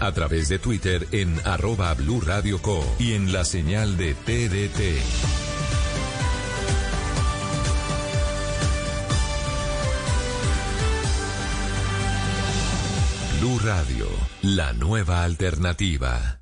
A través de Twitter en arroba Blue Radio Co. Y en la señal de TDT. Blue Radio, la nueva alternativa.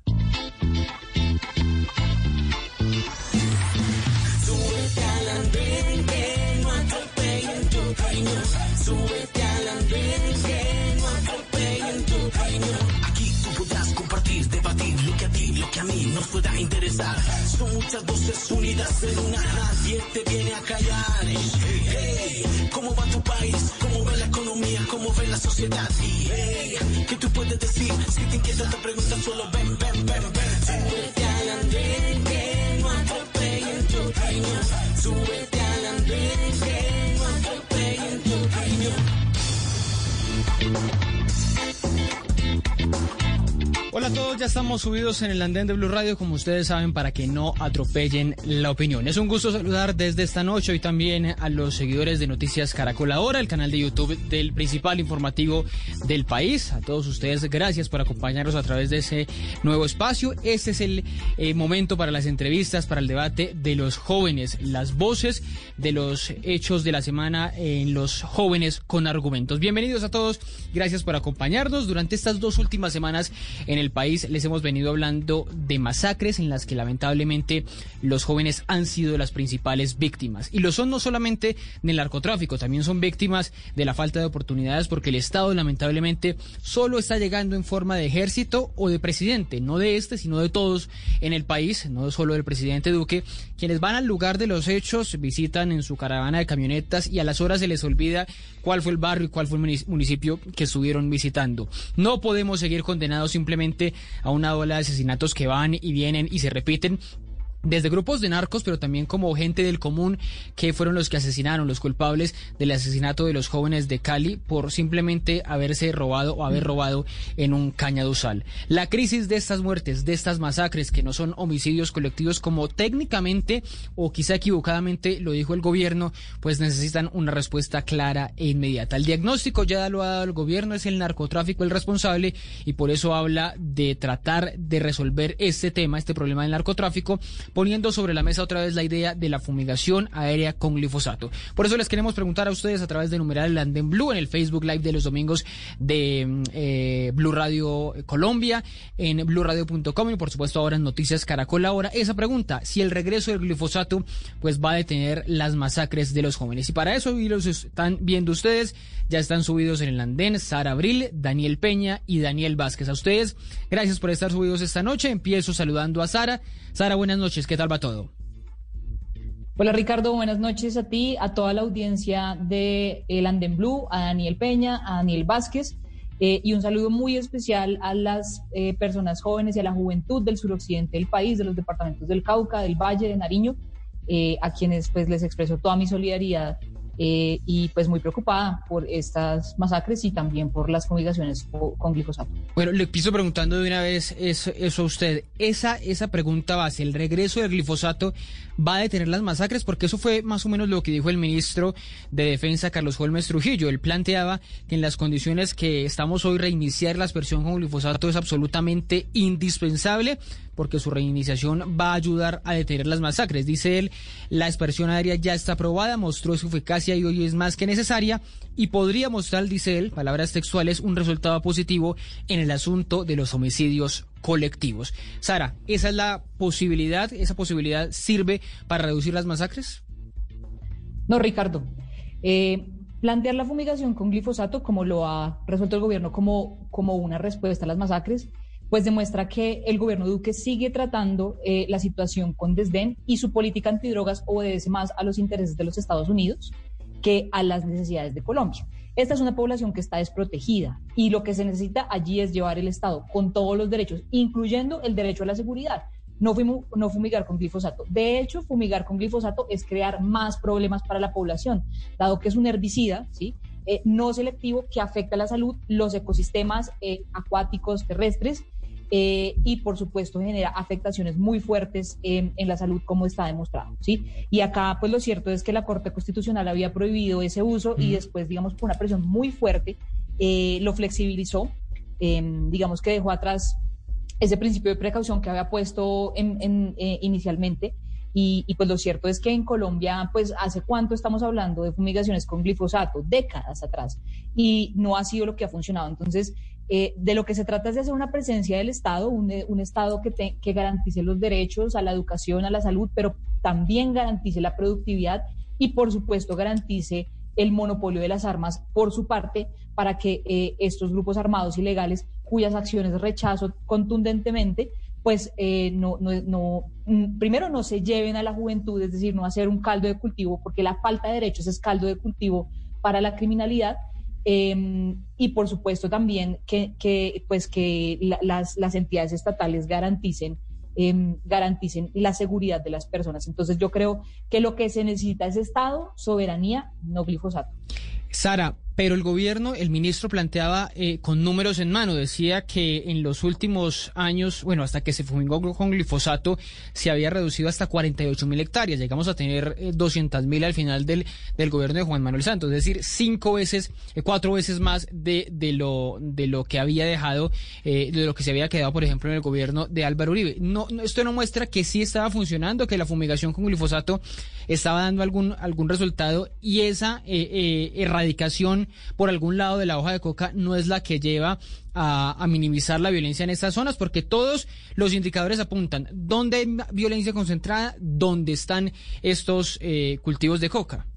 Son muchas voces unidas en una. Nadie te viene a callar. Hey, ¿cómo va tu país? ¿Cómo ve la economía? ¿Cómo ve la sociedad? Y ¿qué tú puedes decir? Si te inquieta te pregunta, solo ven, ven, ven, ven. Súbete al andén que no atropellen tu reino. Súbete al andén que no atropellen tu reino. Hola a todos, ya estamos subidos en el andén de Blue Radio, como ustedes saben, para que no atropellen la opinión. Es un gusto saludar desde esta noche y también a los seguidores de Noticias Caracol Ahora, el canal de YouTube del principal informativo del país. A todos ustedes, gracias por acompañarnos a través de ese nuevo espacio. Este es el eh, momento para las entrevistas, para el debate de los jóvenes, las voces de los hechos de la semana en los jóvenes con argumentos. Bienvenidos a todos, gracias por acompañarnos. Durante estas dos últimas semanas en el país les hemos venido hablando de masacres en las que lamentablemente los jóvenes han sido las principales víctimas. Y lo son no solamente del narcotráfico, también son víctimas de la falta de oportunidades porque el Estado lamentablemente solo está llegando en forma de ejército o de presidente, no de este, sino de todos en el país, no solo del presidente Duque, quienes van al lugar de los hechos, visitan en su caravana de camionetas y a las horas se les olvida cuál fue el barrio y cuál fue el munic- municipio que estuvieron visitando. No podemos seguir condenados simplemente a una ola de asesinatos que van y vienen y se repiten desde grupos de narcos, pero también como gente del común que fueron los que asesinaron, los culpables del asesinato de los jóvenes de Cali por simplemente haberse robado o haber robado en un cañaduzal. La crisis de estas muertes, de estas masacres, que no son homicidios colectivos como técnicamente o quizá equivocadamente lo dijo el gobierno, pues necesitan una respuesta clara e inmediata. El diagnóstico ya lo ha dado el gobierno, es el narcotráfico el responsable y por eso habla de tratar de resolver este tema, este problema del narcotráfico poniendo sobre la mesa otra vez la idea de la fumigación aérea con glifosato. Por eso les queremos preguntar a ustedes a través de numeral Anden Blue en el Facebook Live de los domingos de mm, eh, Blue Radio Colombia, en bluradio.com y por supuesto ahora en Noticias Caracol ahora, esa pregunta, si el regreso del glifosato pues va a detener las masacres de los jóvenes. Y para eso, y los están viendo ustedes, ya están subidos en el andén Sara Abril, Daniel Peña y Daniel Vázquez. A ustedes, gracias por estar subidos esta noche. Empiezo saludando a Sara. Sara, buenas noches, ¿qué tal va todo? Hola Ricardo, buenas noches a ti, a toda la audiencia de El Anden Blue, a Daniel Peña, a Daniel Vázquez eh, y un saludo muy especial a las eh, personas jóvenes y a la juventud del suroccidente del país, de los departamentos del Cauca, del Valle, de Nariño, eh, a quienes pues les expreso toda mi solidaridad eh, y pues muy preocupada por estas masacres y también por las fumigaciones co- con glifosato. Bueno, le empiezo preguntando de una vez eso, eso a usted. Esa, esa pregunta base, el regreso del glifosato, ¿va a detener las masacres? Porque eso fue más o menos lo que dijo el ministro de Defensa, Carlos Holmes Trujillo. Él planteaba que en las condiciones que estamos hoy, reiniciar la aspersión con glifosato es absolutamente indispensable porque su reiniciación va a ayudar a detener las masacres. Dice él, la aspersión aérea ya está aprobada, mostró su eficacia y hoy es más que necesaria y podría mostrar, dice él, palabras textuales, un resultado positivo en el asunto de los homicidios colectivos. Sara, ¿esa es la posibilidad? ¿Esa posibilidad sirve para reducir las masacres? No, Ricardo. Eh, plantear la fumigación con glifosato, como lo ha resuelto el gobierno como, como una respuesta a las masacres, pues demuestra que el gobierno Duque sigue tratando eh, la situación con desdén y su política antidrogas obedece más a los intereses de los Estados Unidos. que a las necesidades de Colombia. Esta es una población que está desprotegida y lo que se necesita allí es llevar el Estado con todos los derechos, incluyendo el derecho a la seguridad. No, fumu- no fumigar con glifosato. De hecho, fumigar con glifosato es crear más problemas para la población, dado que es un herbicida, ¿sí? Eh, no selectivo que afecta la salud, los ecosistemas eh, acuáticos terrestres eh, y por supuesto genera afectaciones muy fuertes en, en la salud como está demostrado, ¿sí? Y acá pues lo cierto es que la Corte Constitucional había prohibido ese uso y después digamos por una presión muy fuerte eh, lo flexibilizó, eh, digamos que dejó atrás ese principio de precaución que había puesto en, en, eh, inicialmente. Y, pues lo cierto es que en Colombia, pues hace cuánto estamos hablando de fumigaciones con glifosato, décadas atrás, y no ha sido lo que ha funcionado. Entonces, eh, de lo que se trata es de hacer una presencia del Estado, un, eh, un Estado que, que garantice los derechos a la educación, a la salud, pero también garantice la productividad y por supuesto garantice el monopolio de las armas por su parte para que eh, estos grupos armados ilegales cuyas acciones rechazo contundentemente pues eh, no, no, no, primero no se lleven a la juventud, es decir, no hacer un caldo de cultivo, porque la falta de derechos es caldo de cultivo para la criminalidad. Eh, y por supuesto también que, pues que la, las, entidades estatales garanticen, eh, garanticen la seguridad de las personas. Entonces yo creo que lo que se necesita es Estado, soberanía, no glifosato. Sara, pero el gobierno, el ministro planteaba eh, con números en mano, decía que en los últimos años, bueno, hasta que se fumigó con glifosato, se había reducido hasta 48 mil hectáreas. Llegamos a tener eh, 200 mil al final del, del gobierno de Juan Manuel Santos, es decir, cinco veces, eh, cuatro veces más de, de, lo, de lo que había dejado, eh, de lo que se había quedado, por ejemplo, en el gobierno de Álvaro Uribe. No, no, esto no muestra que sí estaba funcionando, que la fumigación con glifosato estaba dando algún, algún resultado y esa eh, por algún lado de la hoja de coca no es la que lleva a, minimizar la violencia en estas zonas, porque todos los indicadores apuntan dónde hay violencia concentrada, dónde están estos eh, cultivos de coca.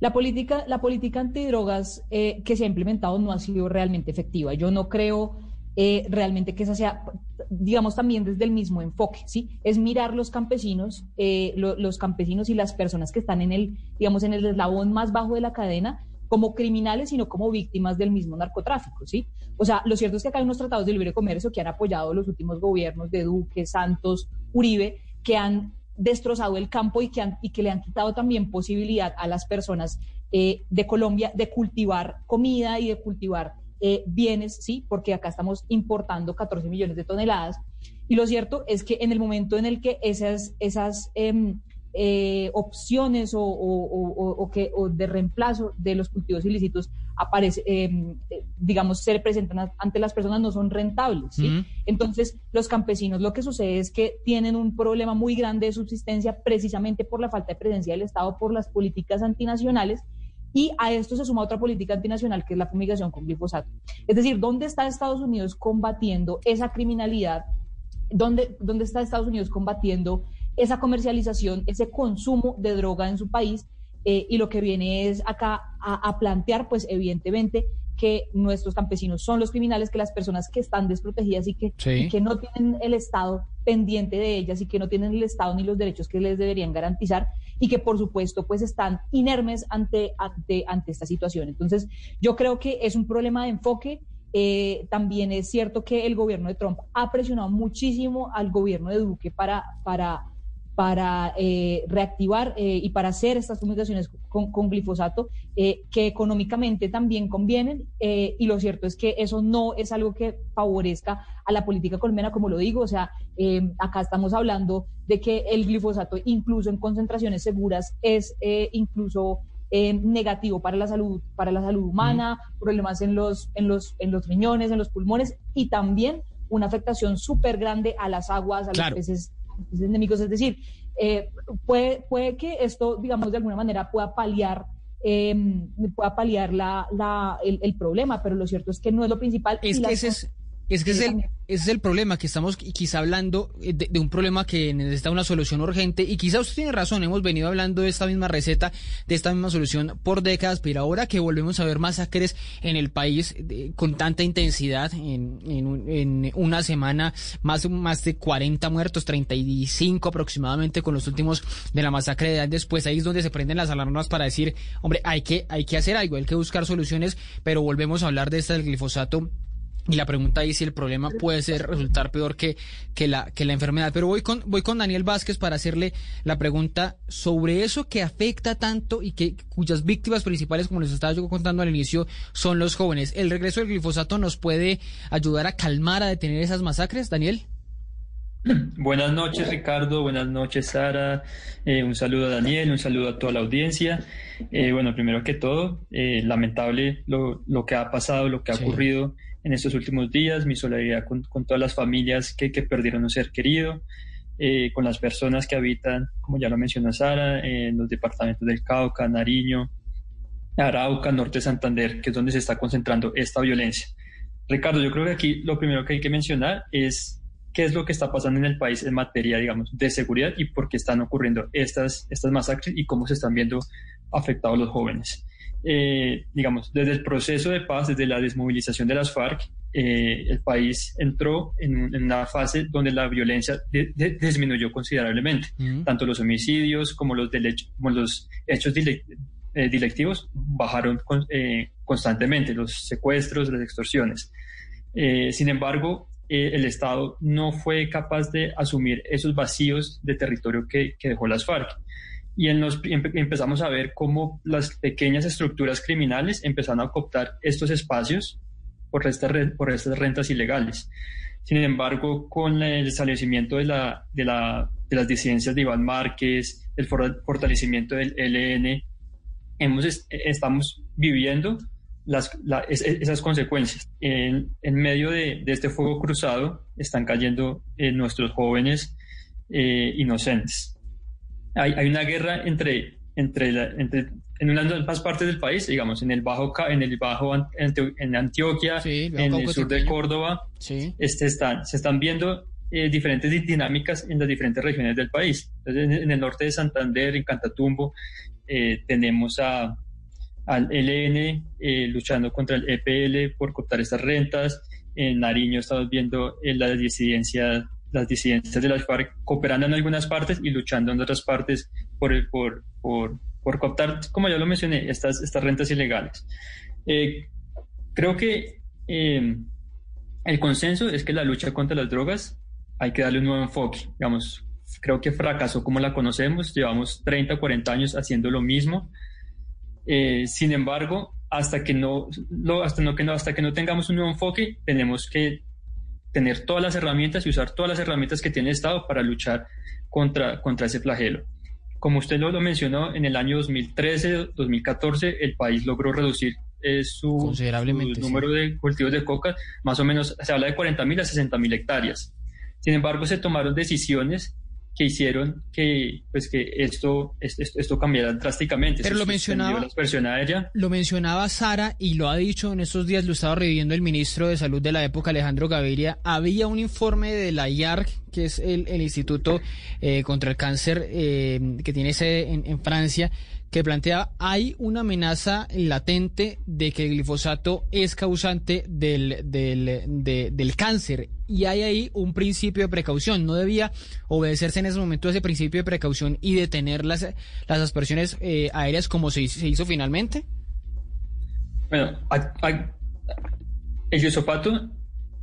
La política, la política antidrogas eh, que se ha implementado no ha sido realmente efectiva. Yo no creo eh, realmente que esa sea, digamos, también desde el mismo enfoque, ¿sí? Es mirar los campesinos, lo, los campesinos y las personas que están en el, digamos, en el eslabón más bajo de la cadena, como criminales, sino como víctimas del mismo narcotráfico, ¿sí? O sea, lo cierto es que acá hay unos tratados de libre comercio que han apoyado los últimos gobiernos de Duque, Santos, Uribe, que han destrozado el campo y que, han, y que le han quitado también posibilidad a las personas eh, de Colombia de cultivar comida y de cultivar eh, bienes, ¿sí? Porque acá estamos importando 14 millones de toneladas. Y lo cierto es que en el momento en el que esas, esas eh, eh, opciones o, o, o, o, que, o de reemplazo de los cultivos ilícitos aparece, eh, digamos, se presentan ante las personas no son rentables. ¿sí? Uh -huh. Entonces, los campesinos lo que sucede es que tienen un problema muy grande de subsistencia precisamente por la falta de presencia del Estado, por las políticas antinacionales. Y a esto se suma otra política antinacional que es la fumigación con glifosato. Es decir, ¿dónde está Estados Unidos combatiendo esa criminalidad? ¿Dónde, dónde está Estados Unidos combatiendo esa comercialización, ese consumo de droga en su país. Eh, y lo que viene es acá a, a, plantear, pues evidentemente, que nuestros campesinos son los criminales, que las personas que están desprotegidas y que, sí. y que no tienen el Estado pendiente de ellas y que no tienen el Estado ni los derechos que les deberían garantizar y que por supuesto pues están inermes ante, ante, ante esta situación. Entonces yo creo que es un problema de enfoque. Eh, también es cierto que el gobierno de Trump ha presionado muchísimo al gobierno de Duque para, para para eh, reactivar eh, y para hacer estas fumigaciones con, con glifosato eh, que económicamente también convienen y lo cierto es que eso no es algo que favorezca a la política colombiana como lo digo, o sea, acá estamos hablando de que el glifosato incluso en concentraciones seguras es incluso negativo para la salud, para la salud humana, mm. problemas en los, en, los, en los riñones, en los pulmones y también una afectación súper grande a las aguas, a claro. los peces endémicos, es decir, eh, puede, puede que esto, digamos, de alguna manera pueda paliar, eh, pueda paliar la, la, el, el, problema, pero lo cierto es que no es lo principal. Es que ese es, Es que es el, ese es el problema, que estamos qui- quizá hablando de, de un problema que necesita una solución urgente y quizá usted tiene razón, hemos venido hablando de esta misma receta, de esta misma solución por décadas, pero ahora que volvemos a ver masacres en el país de- con tanta intensidad, en, en una semana más, más de 40 muertos, 35 aproximadamente con los últimos de la masacre de Andes, pues ahí es donde se prenden las alarmas para decir, hombre, hay que, hay que hacer algo, hay que buscar soluciones, pero volvemos a hablar de esta del glifosato y la pregunta ahí si el problema puede ser resultar peor que, que, la, que la enfermedad. Pero voy con, voy con Daniel Vázquez para hacerle la pregunta sobre eso que afecta tanto y que cuyas víctimas principales, como les estaba yo contando al inicio, son los jóvenes. ¿El regreso del glifosato nos puede ayudar a calmar, a detener esas masacres, Daniel? Buenas noches, Ricardo. Buenas noches, Sara. Eh, un saludo a Daniel, un saludo a toda la audiencia. Eh, bueno, primero que todo, eh, lamentable lo, lo que ha pasado, lo que ha Sí. ocurrido en estos últimos días. Mi solidaridad con, todas las familias que, que perdieron un ser querido, eh, con las personas que habitan, como ya lo mencionó Sara, en los departamentos del Cauca, Nariño, Arauca, Norte de Santander, que es donde se está concentrando esta violencia. Ricardo, yo creo que aquí lo primero que hay que mencionar es qué es lo que está pasando en el país en materia, digamos, de seguridad y por qué están ocurriendo estas, estas masacres y cómo se están viendo afectados los jóvenes. Eh, digamos, desde el proceso de paz, desde la desmovilización de las FARC, eh, el país entró en, en una fase donde la violencia de- de- disminuyó considerablemente tanto los homicidios como los, dele- como los hechos dile- eh, bajaron con- eh, constantemente, los secuestros, las extorsiones. Eh, sin embargo, el Estado no fue capaz de asumir esos vacíos de territorio que, que dejó las FARC. Y en los- empe- empezamos a ver cómo las pequeñas estructuras criminales empezaron a cooptar estos espacios por estas, por estas rentas ilegales. Sin embargo, con el establecimiento de, la, de, la, de las disidencias de Iván Márquez, el for- fortalecimiento del ELN, hemos, es- estamos viviendo las, la- es- esas consecuencias. En, en medio de, de este fuego cruzado están cayendo eh, nuestros jóvenes eh, inocentes. Hay, hay una guerra entre, entre, la- entre en unas partes del país, digamos, en el Bajo, en el bajo en Antioquia, Sí, en el sur de. Córdoba, Sí. este, están, se están viendo eh, diferentes di- dinámicas en las diferentes regiones del país. Entonces, en, en el norte de Santander, en Catatumbo, eh, tenemos a, al ELN eh, luchando contra el EPL por cortar estas rentas. En Nariño estamos viendo eh, las disidencias las disidencias de las FARC cooperando en algunas partes y luchando en otras partes por, el- por, por, por cooptar, como ya lo mencioné, estas, estas rentas ilegales. Eh, creo que eh, el consenso es que la lucha contra las drogas hay que darle un nuevo enfoque. Digamos, creo que fracasó como la conocemos, llevamos 30 o 40 años haciendo lo mismo. Eh, sin embargo, hasta que no, hasta, no, que no, hasta que no tengamos un nuevo enfoque, tenemos que tener todas las herramientas y usar todas las herramientas que tiene el Estado para luchar contra, contra ese flagelo. Como usted lo, lo mencionó, en el año 2013, 2014, el país logró reducir eh, su, Considerablemente, su sí. número de cultivos de coca, más o menos se habla de 40.000 a 60.000 hectáreas. Sin embargo, se tomaron decisiones que hicieron que, pues, que esto, esto, esto cambiara drásticamente. Pero Se lo mencionaba- La expresión aérea. Lo mencionaba Sara y lo ha dicho en estos días, lo estaba reviviendo el ministro de Salud de la época, Alejandro Gaviria. Había un informe de la IARC, que es el, el Instituto eh, contra el Cáncer eh, que tiene sede en, en Francia, que plantea hay una amenaza latente de que el glifosato es causante del, del, de- del cáncer y hay ahí un principio de precaución. No debía obedecerse en ese momento ese principio de precaución y detener las, las aspersiones eh, aéreas como se, hizo- finalmente. Bueno, el glifosato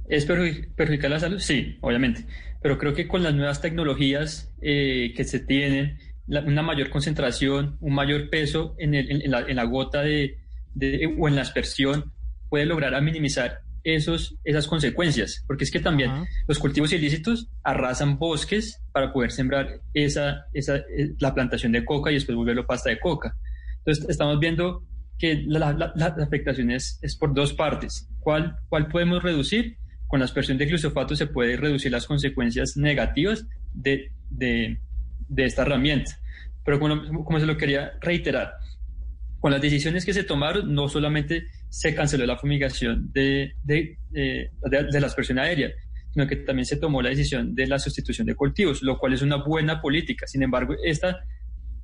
es perjudic- perjudicar la salud, sí, obviamente, pero creo que con las nuevas tecnologías eh, que se tienen, la- una mayor concentración, un mayor peso en, el- en- en la, en la gota de, de- o en la aspersión, puede lograr a minimizar esos, esas consecuencias, porque es que también Ajá. los cultivos ilícitos arrasan bosques para poder sembrar esa, esa, eh, la plantación de coca y después volverlo pasta de coca. Entonces estamos viendo que la- la- la afectación es, es por dos partes. ¿Cuál, ¿Cuál podemos reducir? Con la aspersión de glifosato se puede reducir las consecuencias negativas de, de, de esta herramienta. Pero como, como se lo quería reiterar, con las decisiones que se tomaron, no solamente se canceló la fumigación de, de, de, de la aspersión aérea, sino que también se tomó la decisión de la sustitución de cultivos, lo cual es una buena política. Sin embargo, esta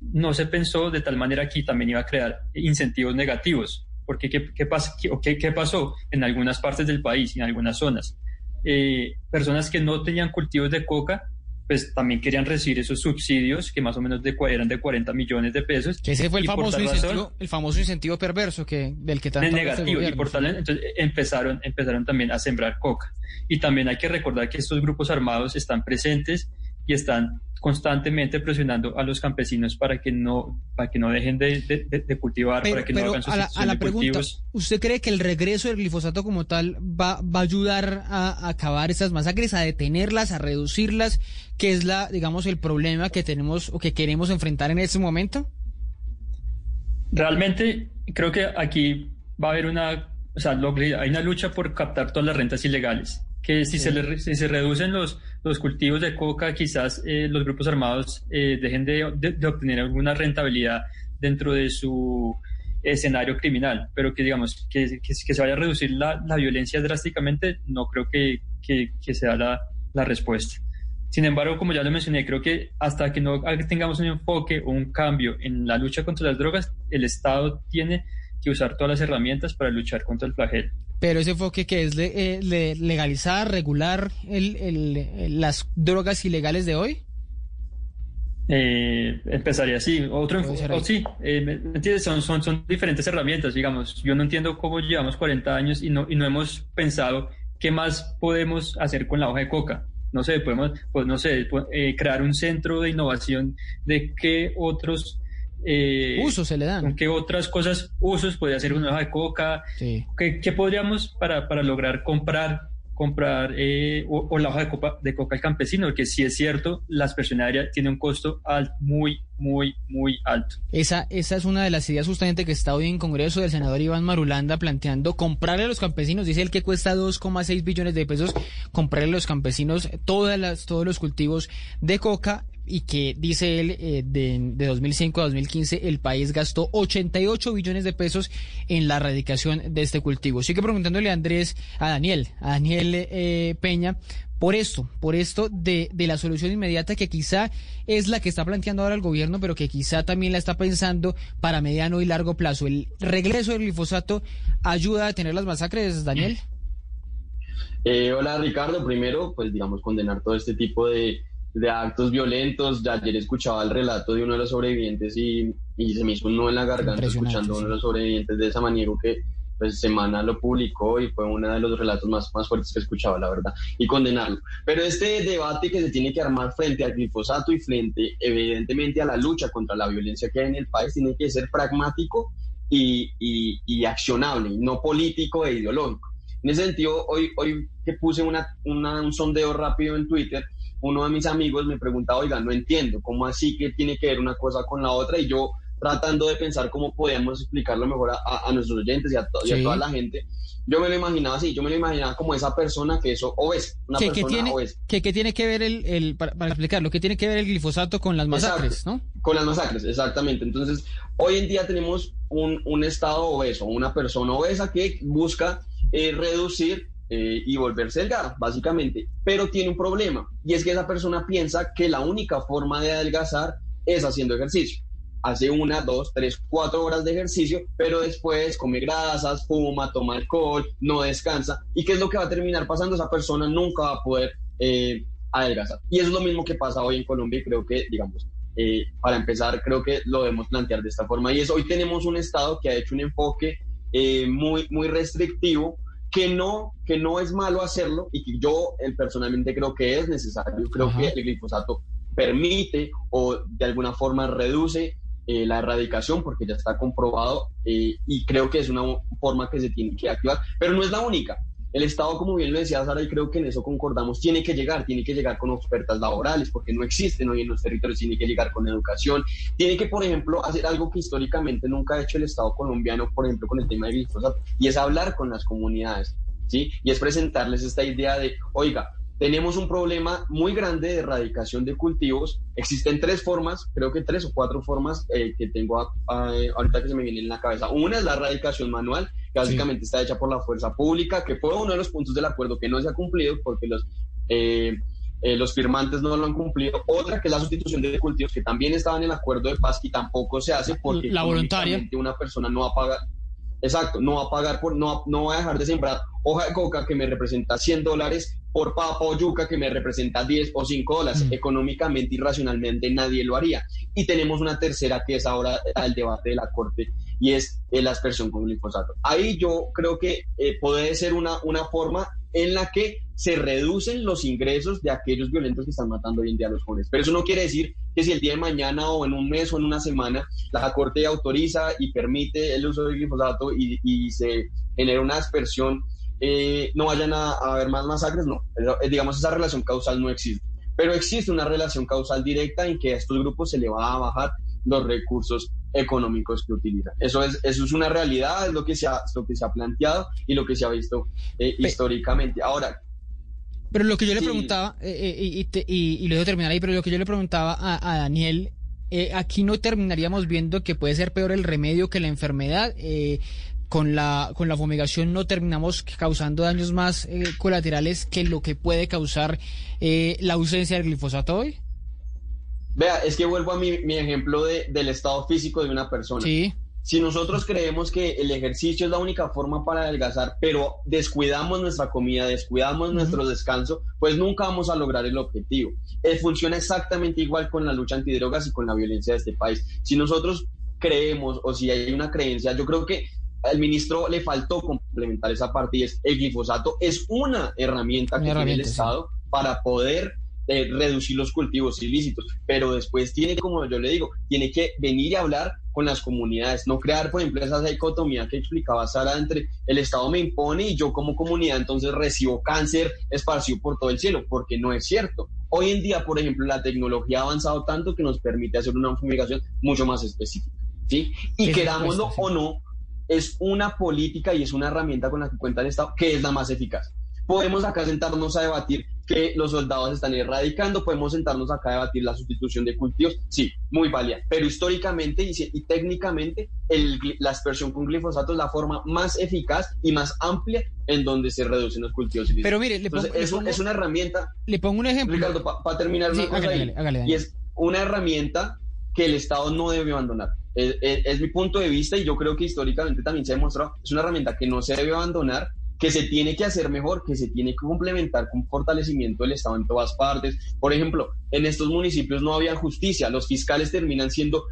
no se pensó de tal manera que también iba a crear incentivos negativos. Porque ¿qué, qué, pas, qué, qué pasó en algunas partes del país, en algunas zonas? Eh, personas que no tenían cultivos de coca, pues también querían recibir esos subsidios que más o menos de, eran de 40 millones de pesos. Que ese fue el Y famoso incentivo, razón- el famoso incentivo perverso que del que tanto este negativo y gobierno. por tal entonces empezaron empezaron también a sembrar coca y también hay que recordar que estos grupos armados están presentes y están constantemente presionando a los campesinos para que no para que no dejen de, de- de- de cultivar Pero, para que no hagan a la, a sustitución la de pregunta, cultivos ¿usted cree que el regreso del glifosato como tal va, va a ayudar a, a acabar estas masacres, a detenerlas, a reducirlas, que es la, digamos, el problema que tenemos o que queremos enfrentar en este momento? realmente creo que aquí va a haber una o sea hay una lucha por captar todas las rentas ilegales que si, Sí. se, le- si se reducen los, los cultivos de coca, quizás eh, los grupos armados eh, dejen de, de- de obtener alguna rentabilidad dentro de su escenario criminal, pero que digamos que, que, que se vaya a reducir la, la violencia drásticamente, no creo que, que, que sea la, la respuesta. Sin embargo, como ya lo mencioné, creo que hasta que no tengamos un enfoque o un cambio en la lucha contra las drogas, el Estado tiene que usar todas las herramientas para luchar contra el flagelo. Pero ese enfoque que es eh, le- legalizar, regular el- el- el- las drogas ilegales de hoy. Eh, empezaría así. Otro Puede enfo- ser o ahí. sí, eh, ¿me me entiendes? Son, son, son diferentes herramientas, digamos. Yo no entiendo cómo llevamos 40 años y no, y no hemos pensado qué más podemos hacer con la hoja de coca. No sé, podemos, pues no sé, eh, crear un centro de innovación de qué otros eh, Usos se le dan. qué otras cosas, usos podría hacer una hoja de coca, Sí. ¿Qué, qué podríamos para, para lograr comprar comprar eh, o, o la hoja de, copa, de coca al campesino? Porque sí es cierto, la aérea tiene un costo muy, muy, muy alto. Esa, esa es una de las ideas justamente que está hoy en Congreso del senador Iván Marulanda planteando comprarle a los campesinos, dice él que cuesta 2,6 billones de pesos comprarle a los campesinos todas las, todos los cultivos de coca y que dice él eh, de, de 2005 a 2015 el país gastó 88 billones de pesos en la erradicación de este cultivo. Sigue preguntándole a Andrés, a Daniel, a Daniel eh, Peña, por esto, por esto de, de la solución inmediata que quizá es la que está planteando ahora el gobierno, pero que quizá también la está pensando para mediano y largo plazo. ¿El regreso del glifosato ayuda a detener las masacres, Daniel? Eh, hola Ricardo, primero pues digamos condenar todo este tipo de, de actos violentos. Ya ayer escuchaba el relato de uno de los sobrevivientes y, y se me hizo un nudo en la garganta escuchando a uno de los sobrevivientes de Samaniego que pues Semana lo publicó y fue uno de los relatos más, más fuertes que escuchaba, la verdad, y condenarlo. Pero este debate que se tiene que armar frente al glifosato y frente evidentemente a la lucha contra la violencia que hay en el país tiene que ser pragmático y, y, y accionable, no político e ideológico. En ese sentido, hoy, hoy que puse una, una- un sondeo rápido en Twitter, uno de mis amigos me preguntaba, oiga, no entiendo, ¿cómo así que tiene que ver una cosa con la otra? Y yo tratando de pensar cómo podíamos explicarlo mejor a, a- a nuestros oyentes y a, y toda la gente, yo me lo imaginaba así, yo me lo imaginaba como esa persona que es obesa, una ¿Qué, qué persona tiene, obesa. que, que tiene que ver el, el para, para explicarlo, qué tiene que ver el glifosato con las masacres, Exacto. ¿no? Con las masacres, exactamente. Entonces, hoy en día tenemos un, un estado obeso, una persona obesa que busca eh, reducir eh, y volverse delgada, básicamente. Pero tiene un problema, y es que esa persona piensa que la única forma de adelgazar es haciendo ejercicio. Hace una, dos, tres, cuatro horas de ejercicio, pero después come grasas, fuma, toma alcohol, no descansa. ¿Y qué es lo que va a terminar pasando? Esa persona nunca va a poder eh, adelgazar. Y eso es lo mismo que pasa hoy en Colombia y creo que, digamos, eh, para empezar, creo que lo debemos plantear de esta forma. Y es, hoy tenemos un Estado que ha hecho un enfoque eh, muy, muy restrictivo, que no, que no es malo hacerlo y que yo eh, personalmente creo que es necesario. Creo Ajá. que el glifosato permite o de alguna forma reduce eh, la erradicación porque ya está comprobado eh, y creo que es una forma que se tiene que activar, pero no es la única. El Estado, como bien lo decía Sara, y creo que en eso concordamos, tiene que llegar, tiene que llegar con ofertas laborales, porque no existen hoy en los territorios, tiene que llegar con educación, tiene que, por ejemplo, hacer algo que históricamente nunca ha hecho el Estado colombiano, por ejemplo, con el tema de glifosato, y es hablar con las comunidades, ¿sí? Y es presentarles esta idea de, oiga, tenemos un problema muy grande de erradicación de cultivos. Existen tres formas, creo que tres o cuatro formas eh, que tengo a- a- ahorita que se me vienen en la cabeza. Una es la erradicación manual, que básicamente está hecha por la fuerza pública, que fue uno de los puntos del acuerdo que no se ha cumplido porque los... eh, eh, los firmantes no lo han cumplido. Otra que es la sustitución de cultivos, que también estaba en el acuerdo de paz y tampoco se hace porque La voluntaria. una persona no va a pagar. Exacto, no va a pagar por, no, no va a dejar de sembrar hoja de coca que me representa 100 dólares por papa o yuca que me representa 10 o 5 dólares. Mm. Económicamente y racionalmente nadie lo haría. Y tenemos una tercera que es ahora el debate de la Corte y es eh, la aspersión con glifosato. Ahí yo creo que eh, puede ser una, una forma en la que se reducen los ingresos de aquellos violentos que están matando hoy en día a los jóvenes. Pero eso no quiere decir que si el día de mañana o en un mes o en una semana la Corte autoriza y permite el uso del glifosato y, y se genera una aspersión, eh, no vayan a, a haber más masacres, no. Eso, eh, digamos, esa relación causal no existe. Pero existe una relación causal directa en que a estos grupos se le va a bajar los recursos económicos que utilizan. Eso es, eso es una realidad, es lo que se ha, lo que se ha planteado y lo que se ha visto eh, históricamente. Ahora, Pero lo que yo le preguntaba, eh, eh, y, y te- y- y lo dejo terminar ahí, pero lo que yo le preguntaba a, a Daniel, eh, aquí no terminaríamos viendo que puede ser peor el remedio que la enfermedad. Con la, con la fumigación no terminamos causando daños más eh, colaterales que lo que puede causar eh, la ausencia del glifosato hoy. vea, es que vuelvo a mi, mi ejemplo de- del estado físico de una persona. Sí, Si nosotros creemos que el ejercicio es la única forma para adelgazar, pero descuidamos nuestra comida, descuidamos nuestro descanso, pues nunca vamos a lograr el objetivo. Eh, funciona exactamente igual con la lucha antidrogas y con la violencia de este país. Si nosotros creemos o si hay una creencia, yo creo que al ministro le faltó complementar esa parte y es el glifosato es una herramienta Una que tiene el herramienta, sí. Estado para poder eh, reducir los cultivos ilícitos, pero después tiene, como yo le digo, tiene que venir a hablar con las comunidades, no crear, por ejemplo, esa dicotomía que explicaba Sara entre el Estado me impone y yo como comunidad entonces recibo cáncer esparcido por todo el cielo, porque no es cierto. Hoy en día, por ejemplo, la tecnología ha avanzado tanto que nos permite hacer una fumigación mucho más específica, ¿sí? Y querámoslo o no, es una política y es una herramienta con la que cuenta el Estado que es la más eficaz. Podemos acá sentarnos a debatir que los soldados están erradicando, podemos sentarnos acá a debatir la sustitución de cultivos, sí, muy válida, pero históricamente y, técnicamente el la aspersión con glifosato es la forma más eficaz y más amplia en donde se reducen los cultivos pero mire, le pongo, Entonces, le es, un- pongo- es una herrándula, le pongo un ejemplo. Ricardo, para terminar una Sí, cosa hágale, ahí, hágale, hágale, y es una herramienta que el Estado no debe abandonar. Es, es- es mi punto de vista y yo creo que históricamente también se ha demostrado, es una herramienta que no se debe abandonar, que se tiene que hacer mejor, que se tiene que complementar con fortalecimiento del Estado en todas partes. Por ejemplo, en estos municipios no había justicia, los fiscales terminan siendo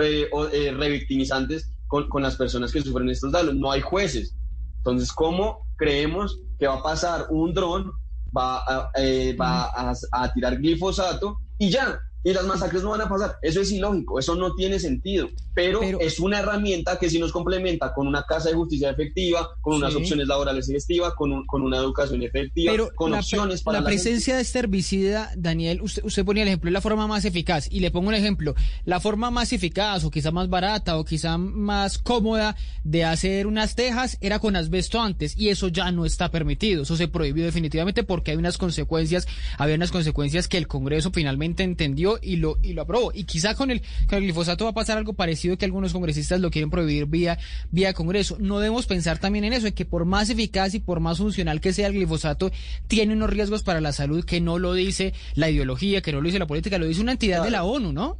eh, eh, revictimizantes con, con las personas que sufren estos daños, no hay jueces. Entonces, ¿cómo creemos que va a pasar un dron, va a, eh, va a, a tirar glifosato y ya? Y las masacres no van a pasar. Eso es ilógico, eso no tiene sentido. Pero, Pero- es una herramienta que sí nos complementa con una casa de justicia efectiva, con unas opciones laborales efectivas, con, un- con una educación efectiva, Pero con la, opciones para la la gente. presencia de este herbicida, Daniel, usted, usted ponía el ejemplo, es la forma más eficaz. Y le pongo un ejemplo, la forma más eficaz o quizá más barata o quizá más cómoda de hacer unas tejas era con asbesto antes y eso ya no está permitido. Eso se prohibió definitivamente porque hay unas consecuencias, había unas consecuencias que el Congreso finalmente entendió y lo, y lo aprobó. Y quizá con el, con el glifosato va a pasar algo parecido que algunos congresistas lo quieren prohibir vía, vía Congreso. No debemos pensar también en eso, en que por más eficaz y por más funcional que sea el glifosato, tiene unos riesgos para la salud que no lo dice la ideología, que no lo dice la política, lo dice una entidad de la ONU, ¿no?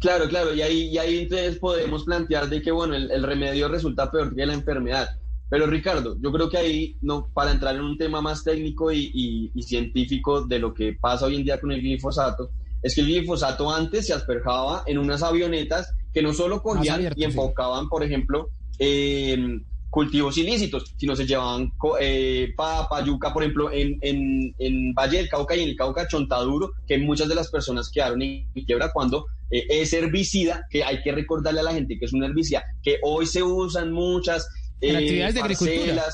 Claro, claro, y ahí, y ahí entonces podemos plantear de que, bueno, el, el remedio resulta peor que la enfermedad. Pero Ricardo, yo creo que ahí, no, para entrar en un tema más técnico y, y- y científico de lo que pasa hoy en día con el glifosato, es que el glifosato antes se asperjaba en unas avionetas que no solo cogían abierto, y sí. enfocaban, por ejemplo, en cultivos ilícitos, sino se llevaban eh, papa, yuca, por ejemplo, en, en, en Valle del Cauca y en el Cauca Chontaduro, que muchas de las personas quedaron en quiebra cuando eh, ese herbicida, que hay que recordarle a la gente que es un herbicida que hoy se usa en muchas En actividades de agricultura.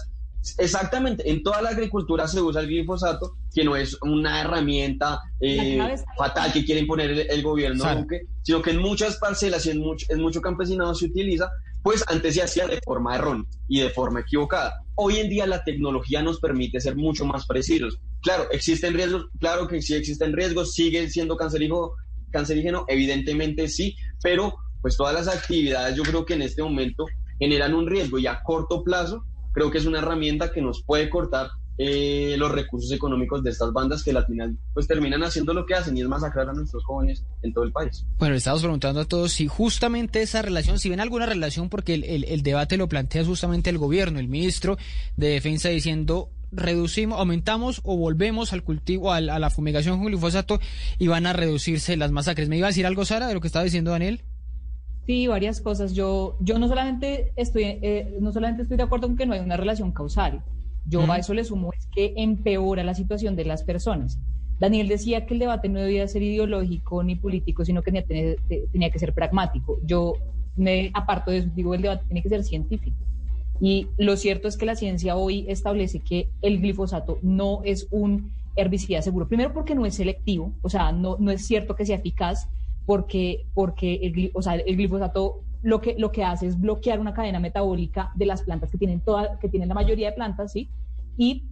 Exactamente, en toda la agricultura se usa el glifosato, que no es una herramienta eh, fatal que quiere imponer el, el gobierno. Duque, sino que en muchas parcelas y en mucho, en mucho campesinado se utiliza, pues antes se hacía de forma errónea y de forma equivocada. Hoy en día la tecnología nos permite ser mucho más precisos. Claro, existen riesgos, claro que sí existen riesgos, sigue siendo cancerígeno, cancerígeno, evidentemente sí, pero pues todas las actividades yo creo que en este momento generan un riesgo y a corto plazo creo que es una herramienta que nos puede cortar eh, los recursos económicos de estas bandas que al final pues terminan haciendo lo que hacen y es masacrar a nuestros jóvenes en todo el país. Bueno, estamos preguntando a todos si justamente esa relación, si ven alguna relación, porque el, el- debate lo plantea justamente el gobierno, el ministro de Defensa diciendo reducimos, aumentamos o volvemos al cultivo, al- a la fumigación con glifosato y van a reducirse las masacres. ¿Me iba a decir algo, Sara, de lo que estaba diciendo Daniel? Sí, varias cosas. Yo, yo no solamente estoy, eh, no solamente estoy de acuerdo con que no hay una relación causal. Yo a eso le sumo es que empeora la situación de las personas. Daniel decía que el debate no debía ser ideológico ni político, sino que tenía- tenía que ser pragmático. Yo me aparto de eso, digo, el debate tiene que ser científico. Y lo cierto es que la ciencia hoy establece que el glifosato no es un herbicida seguro. Primero porque no es selectivo, o sea, no, no es cierto que sea eficaz, porque, porque el, o sea, el glifosato lo que, lo que hace es bloquear una cadena metabólica de las plantas que tienen, toda, que tienen la mayoría de plantas, ¿sí? Y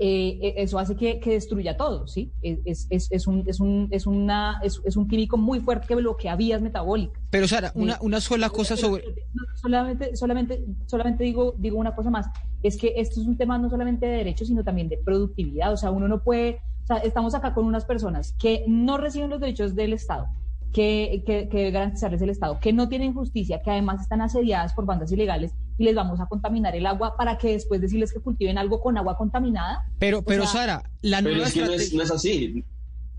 eh, eso hace que, que destruya todo, ¿sí? Es, es, es, es un, es, un, es, una, es, es un químico muy fuerte que bloquea vías metabólicas. Pero Sara, una, Sí. una sola cosa sobre... no, solamente, solamente, solamente digo, digo una cosa más, es que esto es un tema no solamente de derechos, sino también de productividad. O sea, uno no puede, o sea, estamos acá con unas personas que no reciben los derechos del Estado, que, que, que debe garantizarles el Estado, que no tienen justicia, que además están asediadas por bandas ilegales y les vamos a contaminar el agua para que después decirles que cultiven algo con agua contaminada. Pero, pero sea, Sara, la Pero nueva es que no es, no es así.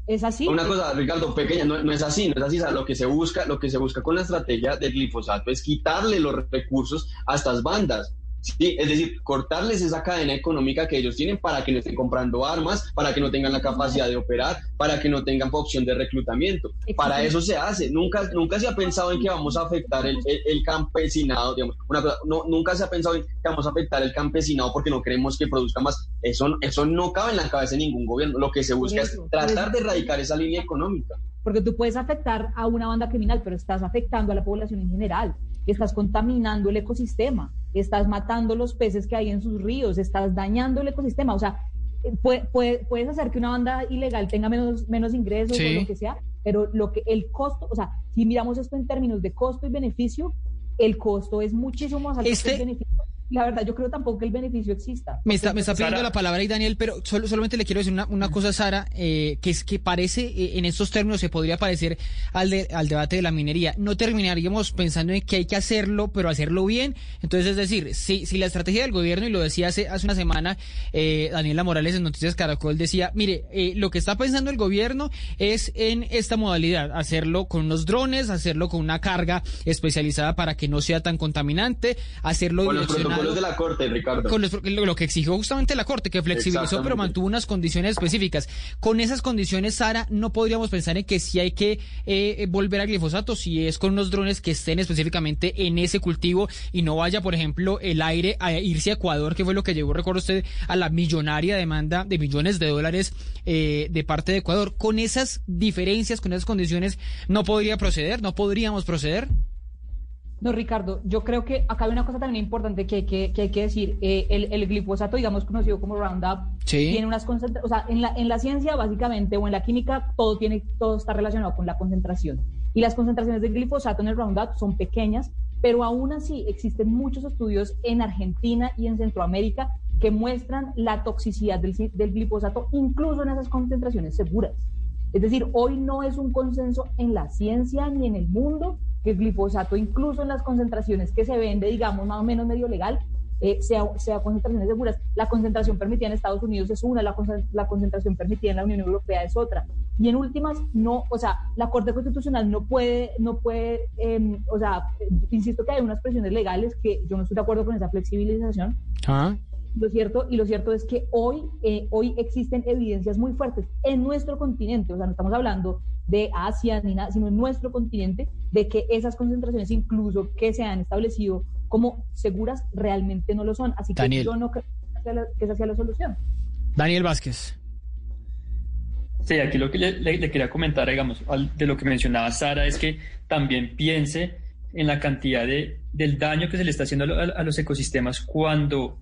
Es así. Una cosa, Ricardo, pequeña, no, no es así, no es así. O sea, lo que se busca, lo que se busca con la estrategia del glifosato es quitarle los recursos a estas bandas. Sí, es decir, cortarles esa cadena económica que ellos tienen para que no estén comprando armas, para que no tengan la capacidad de operar, para que no tengan opción de reclutamiento. Para eso se hace. Nunca, nunca se ha pensado en que vamos a afectar el, el- el campesinado, digamos. Una no, nunca se ha pensado en que vamos a afectar el campesinado porque no queremos que produzca más. Eso, eso no cabe en la cabeza de ningún gobierno. Lo que se busca es eso, tratar de erradicar esa línea económica. Porque tú puedes afectar a una banda criminal, pero estás afectando a la población en general. Estás contaminando el ecosistema, estás matando los peces que hay en sus ríos, estás dañando el ecosistema. O sea, eh, puede- puede- puedes hacer que una banda ilegal tenga menos, menos ingresos Sí. o lo que sea, pero lo que el costo, o sea, si miramos esto en términos de costo y beneficio, el costo es muchísimo más alto Este- que el beneficio. La verdad, yo creo tampoco que el beneficio exista. Me está, me está pidiendo Sara. la palabra ahí, Daniel, pero solo, solamente le quiero decir una, una cosa, Sara, eh, que es que parece, eh, en estos términos, se podría parecer al, de- al debate de la minería. No terminaríamos pensando en que hay que hacerlo, pero hacerlo bien. Entonces, es decir, si, si la estrategia del gobierno, y lo decía hace, hace una semana, eh, Daniela Morales en Noticias Caracol decía, mire, eh, lo que está pensando el gobierno es en esta modalidad, hacerlo con unos drones, hacerlo con una carga especializada para que no sea tan contaminante, hacerlo direccionado protocolos de la Corte, Ricardo. con los- lo, que exigió justamente la Corte, que flexibilizó, pero mantuvo unas condiciones específicas. Con esas condiciones, Sara, no podríamos pensar en que si hay que eh, volver al glifosato, si es con unos drones que estén específicamente en ese cultivo y no vaya, por ejemplo, el aire a irse a Ecuador, que fue lo que llevó, recuerdo usted, a la millonaria demanda de millones de dólares eh, de parte de Ecuador. Con esas diferencias, con esas condiciones, ¿no podría proceder? ¿No podríamos proceder? No, Ricardo, yo creo que acá hay una cosa también importante que hay que, que, hay que decir. Eh, el, el glifosato, digamos, conocido como Roundup, Sí. tiene unas concentraciones, o sea, en la, en la ciencia básicamente o en la química todo, tiene, todo está relacionado con la concentración. Y las concentraciones de glifosato en el Roundup son pequeñas, pero aún así existen muchos estudios en Argentina y en Centroamérica que muestran la toxicidad del, del glifosato incluso en esas concentraciones seguras. Es decir, hoy no es un consenso en la ciencia ni en el mundo que el glifosato, incluso en las concentraciones que se vende, digamos, más o menos medio legal, eh, sea, sea concentraciones seguras. La concentración permitida en Estados Unidos es una, la, la concentración permitida en la Unión Europea es otra. Y en últimas, no, o sea, la Corte Constitucional no puede, no puede, eh, o sea, insisto que hay unas presiones legales que yo no estoy de acuerdo con esa flexibilización, Ah. Lo cierto, y lo cierto es que hoy, eh, hoy existen evidencias muy fuertes en nuestro continente, o sea, no estamos hablando de Asia ni nada, sino en nuestro continente, de que esas concentraciones, incluso que se han establecido como seguras, realmente no lo son. Así que Daniel. yo no creo que esa sea la, solución. Daniel Vázquez. Sí, aquí lo que le, le- le quería comentar, digamos, al- de lo que mencionaba Sara, es que también piense en la cantidad de, del daño que se le está haciendo a los ecosistemas cuando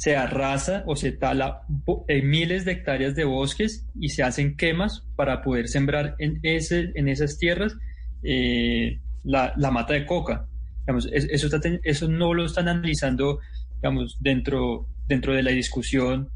se arrasa o se tala eh, miles de hectáreas de bosques y se hacen quemas para poder sembrar en, ese, en esas tierras eh, la, la mata de coca. digamos, es- eso, está eso no lo están analizando, digamos, dentro, dentro de la discusión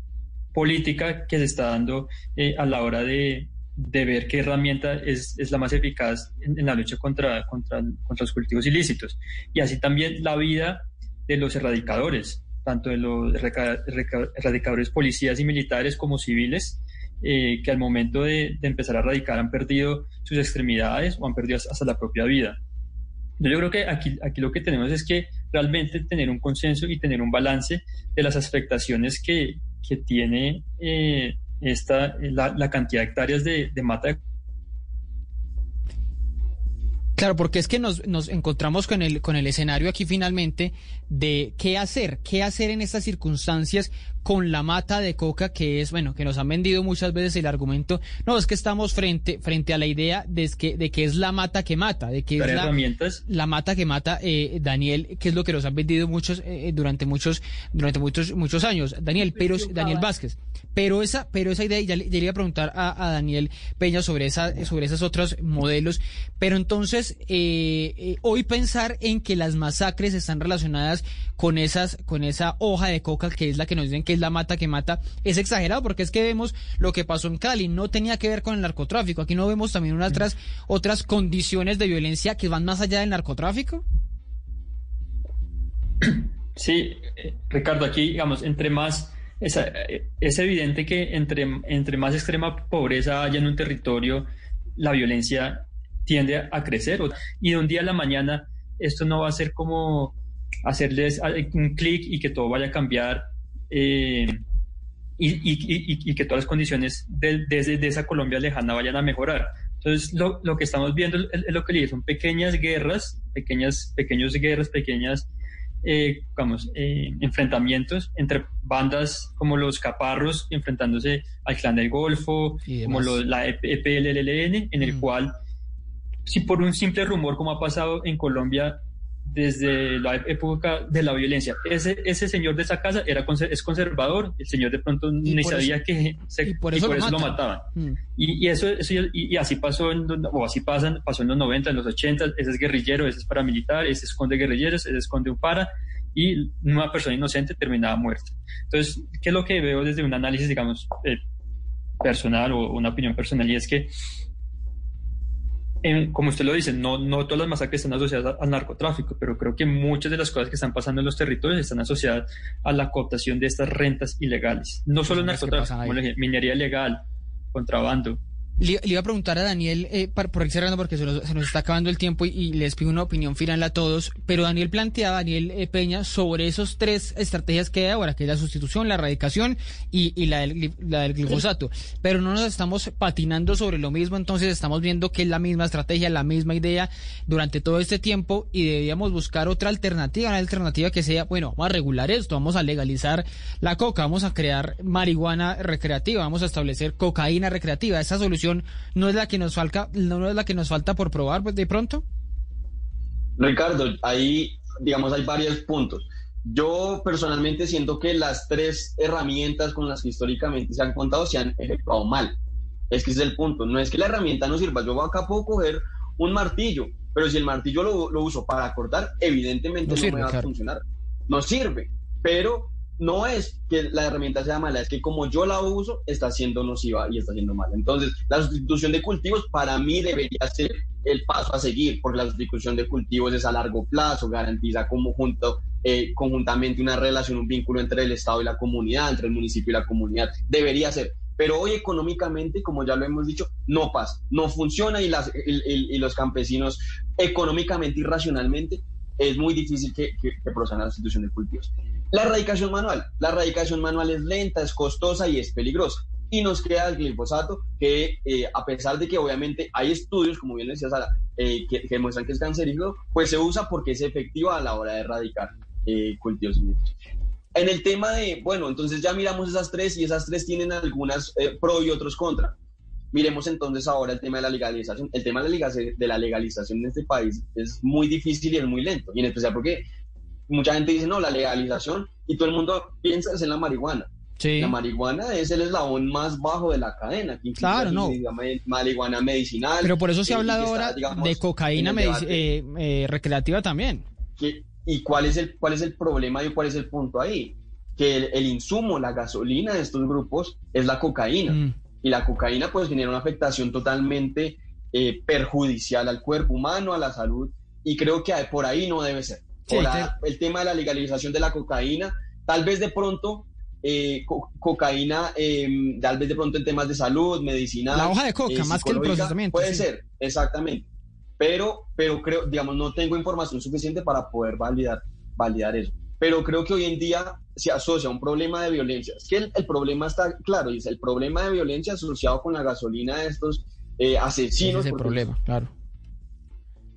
política que se está dando eh, a la hora de, de ver qué herramienta es, es la más eficaz en, en la lucha contra, contra, contra los cultivos ilícitos. Y así también la vida de los erradicadores, tanto de los erradicadores policías y militares como civiles, eh, que al momento de, empezar a erradicar han perdido sus extremidades o han perdido hasta la propia vida. Yo creo que aquí, aquí lo que tenemos es que realmente tener un consenso y tener un balance de las afectaciones que, que tiene eh, esta, la, la cantidad de hectáreas de, de mata de Claro, porque es que nos, nos encontramos con el, con el escenario aquí finalmente de qué hacer, qué hacer en estas circunstancias con la mata de coca, que es, bueno, que nos han vendido muchas veces el argumento, no, es que estamos frente, frente a la idea de que, de que es la mata que mata, de que es la, herramientas. la mata que mata, eh, Daniel, que es lo que nos han vendido muchos, eh, durante muchos, durante muchos, muchos años. Daniel, pero, Daniel Vázquez, pero esa, pero esa idea, ya le, ya le iba a preguntar a, a Daniel Peña sobre esa, sobre esos otros modelos, pero entonces, eh, eh, hoy pensar en que las masacres están relacionadas con esas, con esa hoja de coca que es la que nos dicen que es la mata que mata, es exagerado, porque es que vemos lo que pasó en Cali, no tenía que ver con el narcotráfico, aquí no vemos también unas otras, otras condiciones de violencia que van más allá del narcotráfico. Sí, eh, Ricardo, aquí, digamos, entre más, es, eh, es evidente que entre, entre más extrema pobreza haya en un territorio, la violencia tiende a, crecer. Y de un día a la mañana, esto no va a ser como hacerles a- un clic y que todo vaya a cambiar eh, y, y- y- que todas las condiciones de, desde de esa Colombia lejana vayan a mejorar. Entonces, lo, lo que estamos viendo es, lo que le digo, son pequeñas guerras, pequeñas, pequeños guerras, pequeñas eh, digamos, eh, enfrentamientos entre bandas como los Caparros enfrentándose al Clan del Golfo, como demás. lo- la E EPLLN, en el Mm. cual, si por un simple rumor como ha pasado en Colombia desde la época de la violencia, ese, ese señor de esa casa era es conservador, el señor de pronto Y ni por sabía eso- que se- y por eso lo lo matan. mataban. Mm. Y, y eso, eso y, y así pasó en, o así pasan, pasó en los 90, en los 80, ese es guerrillero, ese es paramilitar, ese esconde guerrilleros, ese esconde un para, y una persona inocente terminaba muerta. Entonces, ¿qué es lo que veo desde un análisis, digamos, eh, personal o una opinión personal? Y es que, en- como usted lo dice, no, no todas las masacres están asociadas al narcotráfico, pero creo que muchas de las cosas que están pasando en los territorios están asociadas a la cooptación de estas rentas ilegales. No solo el narcotráfico, como le dije, minería ilegal, contrabando. Le, iba a preguntar a Daniel, eh, por ir cerrando porque se nos, se nos está acabando el tiempo y, les pido una opinión final a todos, pero Daniel planteaba, Daniel eh, Peña, sobre esos tres estrategias que hay ahora, que es la sustitución, la erradicación y, la, del, la del glifosato. Pero no nos estamos patinando sobre lo mismo, entonces estamos viendo que es la misma estrategia, la misma idea durante todo este tiempo y deberíamos buscar otra alternativa, una alternativa que sea, bueno, vamos a regular esto, vamos a legalizar la coca, vamos a crear marihuana recreativa, vamos a establecer cocaína recreativa. Esa solución no es la que nos falta, no es la que nos falta por probar pues, de pronto. Ricardo, ahí, digamos, hay varios puntos. Yo personalmente siento que las tres herramientas con las que históricamente se han contado se han efectuado mal. Es que ese es el punto. No es que la herramienta no sirva. Yo acá puedo coger un martillo, pero si el martillo lo, lo uso para cortar, evidentemente No no, sirve, me va claro. a funcionar. No sirve. Pero no es que la herramienta sea mala, es que como yo la uso, está siendo nociva y está siendo mala. Entonces, la sustitución de cultivos para mí debería ser el paso a seguir, porque la sustitución de cultivos es a largo plazo, garantiza como junto, eh, conjuntamente una relación, un vínculo entre el Estado y la comunidad, entre el municipio y la comunidad. Debería ser. Pero hoy económicamente, como ya lo hemos dicho, no pasa, no funciona y, los campesinos económicamente y racionalmente es muy difícil que, que, la sustitución de cultivos. La erradicación manual. La erradicación manual es lenta, es costosa y es peligrosa. Y nos queda el glifosato, que eh, a pesar de que obviamente hay estudios, como bien decía Sara, eh, que, que demuestran que es cancerígeno, pues se usa porque es efectiva a la hora de erradicar eh, cultivos. En el tema de, bueno, entonces ya miramos esas tres y esas tres tienen algunas eh, pro y otros contra. Miremos entonces ahora el tema de la legalización. El tema de la legalización en este país es muy difícil y es muy lento. Y en especial porque mucha gente dice, no, la legalización, y todo el mundo piensa es en la marihuana. Sí. La marihuana es el eslabón más bajo de la cadena. Que Claro, no. marihuana medicinal. Pero por eso se ha eh, hablado está, ahora digamos, de cocaína eh, eh, recreativa también. que, ¿y cuál es, el, cuál es el problema y cuál es el punto ahí? Que el, el insumo, la gasolina de estos grupos es la cocaína. Mm. Y la cocaína pues genera una afectación totalmente eh, perjudicial al cuerpo humano, a la salud, y creo que por ahí no debe ser. Sí, Por a- el tema de la legalización de la cocaína, tal vez de pronto eh, co- cocaína, eh, tal vez de pronto en temas de salud, medicinal. La hoja de coca, eh, más que el procesamiento, Puede sí. ser, exactamente. Pero, pero creo, digamos, no tengo información suficiente para poder validar, validar eso. Pero creo que hoy en día se asocia a un problema de violencia. Es que el, el problema está claro, dice, el problema de violencia asociado con la gasolina de estos eh, Ese asesinos. es el porque problema, claro.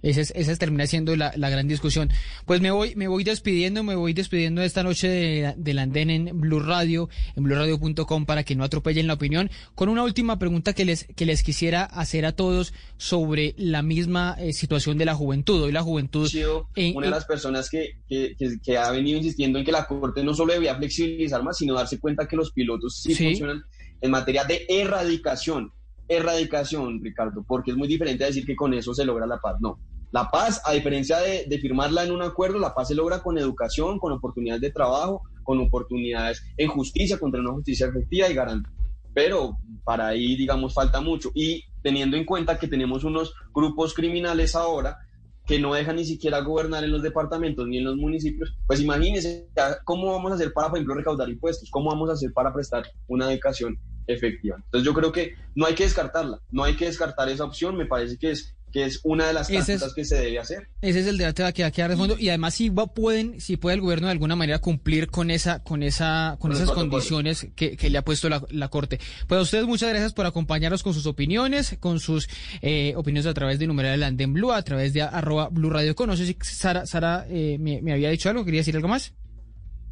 Esa es, esa es- termina siendo la, la gran discusión. Pues me voy, me voy despidiendo, me voy despidiendo esta noche de, del andén en Blue Radio, en blueradio.com para que no atropellen la opinión, con una última pregunta que les, que les quisiera hacer a todos sobre la misma eh, situación de la juventud. Hoy la juventud en- una de las personas que, que, que- que ha venido insistiendo en que la Corte no solo debía flexibilizar más, sino darse cuenta que los pilotos sí, Sí. funcionan en materia de erradicación. Erradicación, Ricardo, porque es muy diferente a decir que con eso se logra la paz. No. La paz, a diferencia de, de firmarla en un acuerdo, la paz se logra con educación, con oportunidades de trabajo, con oportunidades en justicia, contra una justicia efectiva y garante. Pero para ahí, digamos, falta mucho. Y teniendo en cuenta que tenemos unos grupos criminales ahora que no dejan ni siquiera gobernar en los departamentos ni en los municipios, pues imagínense cómo vamos a hacer para, por ejemplo, recaudar impuestos, cómo vamos a hacer para prestar una educación efectiva. Entonces yo creo que no hay que descartarla, no hay que descartar esa opción, me parece que es, que es una de las es- tantas que se debe hacer. Ese es el debate que va a quedar de fondo y además si va, pueden, si puede el gobierno de alguna manera cumplir con esa, con esa, con esas condiciones que, que le ha puesto la, la corte. Pues a ustedes muchas gracias por acompañarnos con sus opiniones, con sus eh, opiniones a través de numeral del Andén Blue, a través de arroba Blue Radio. Con. No sé si Sara, Sara eh, me, me había dicho algo, quería decir algo más.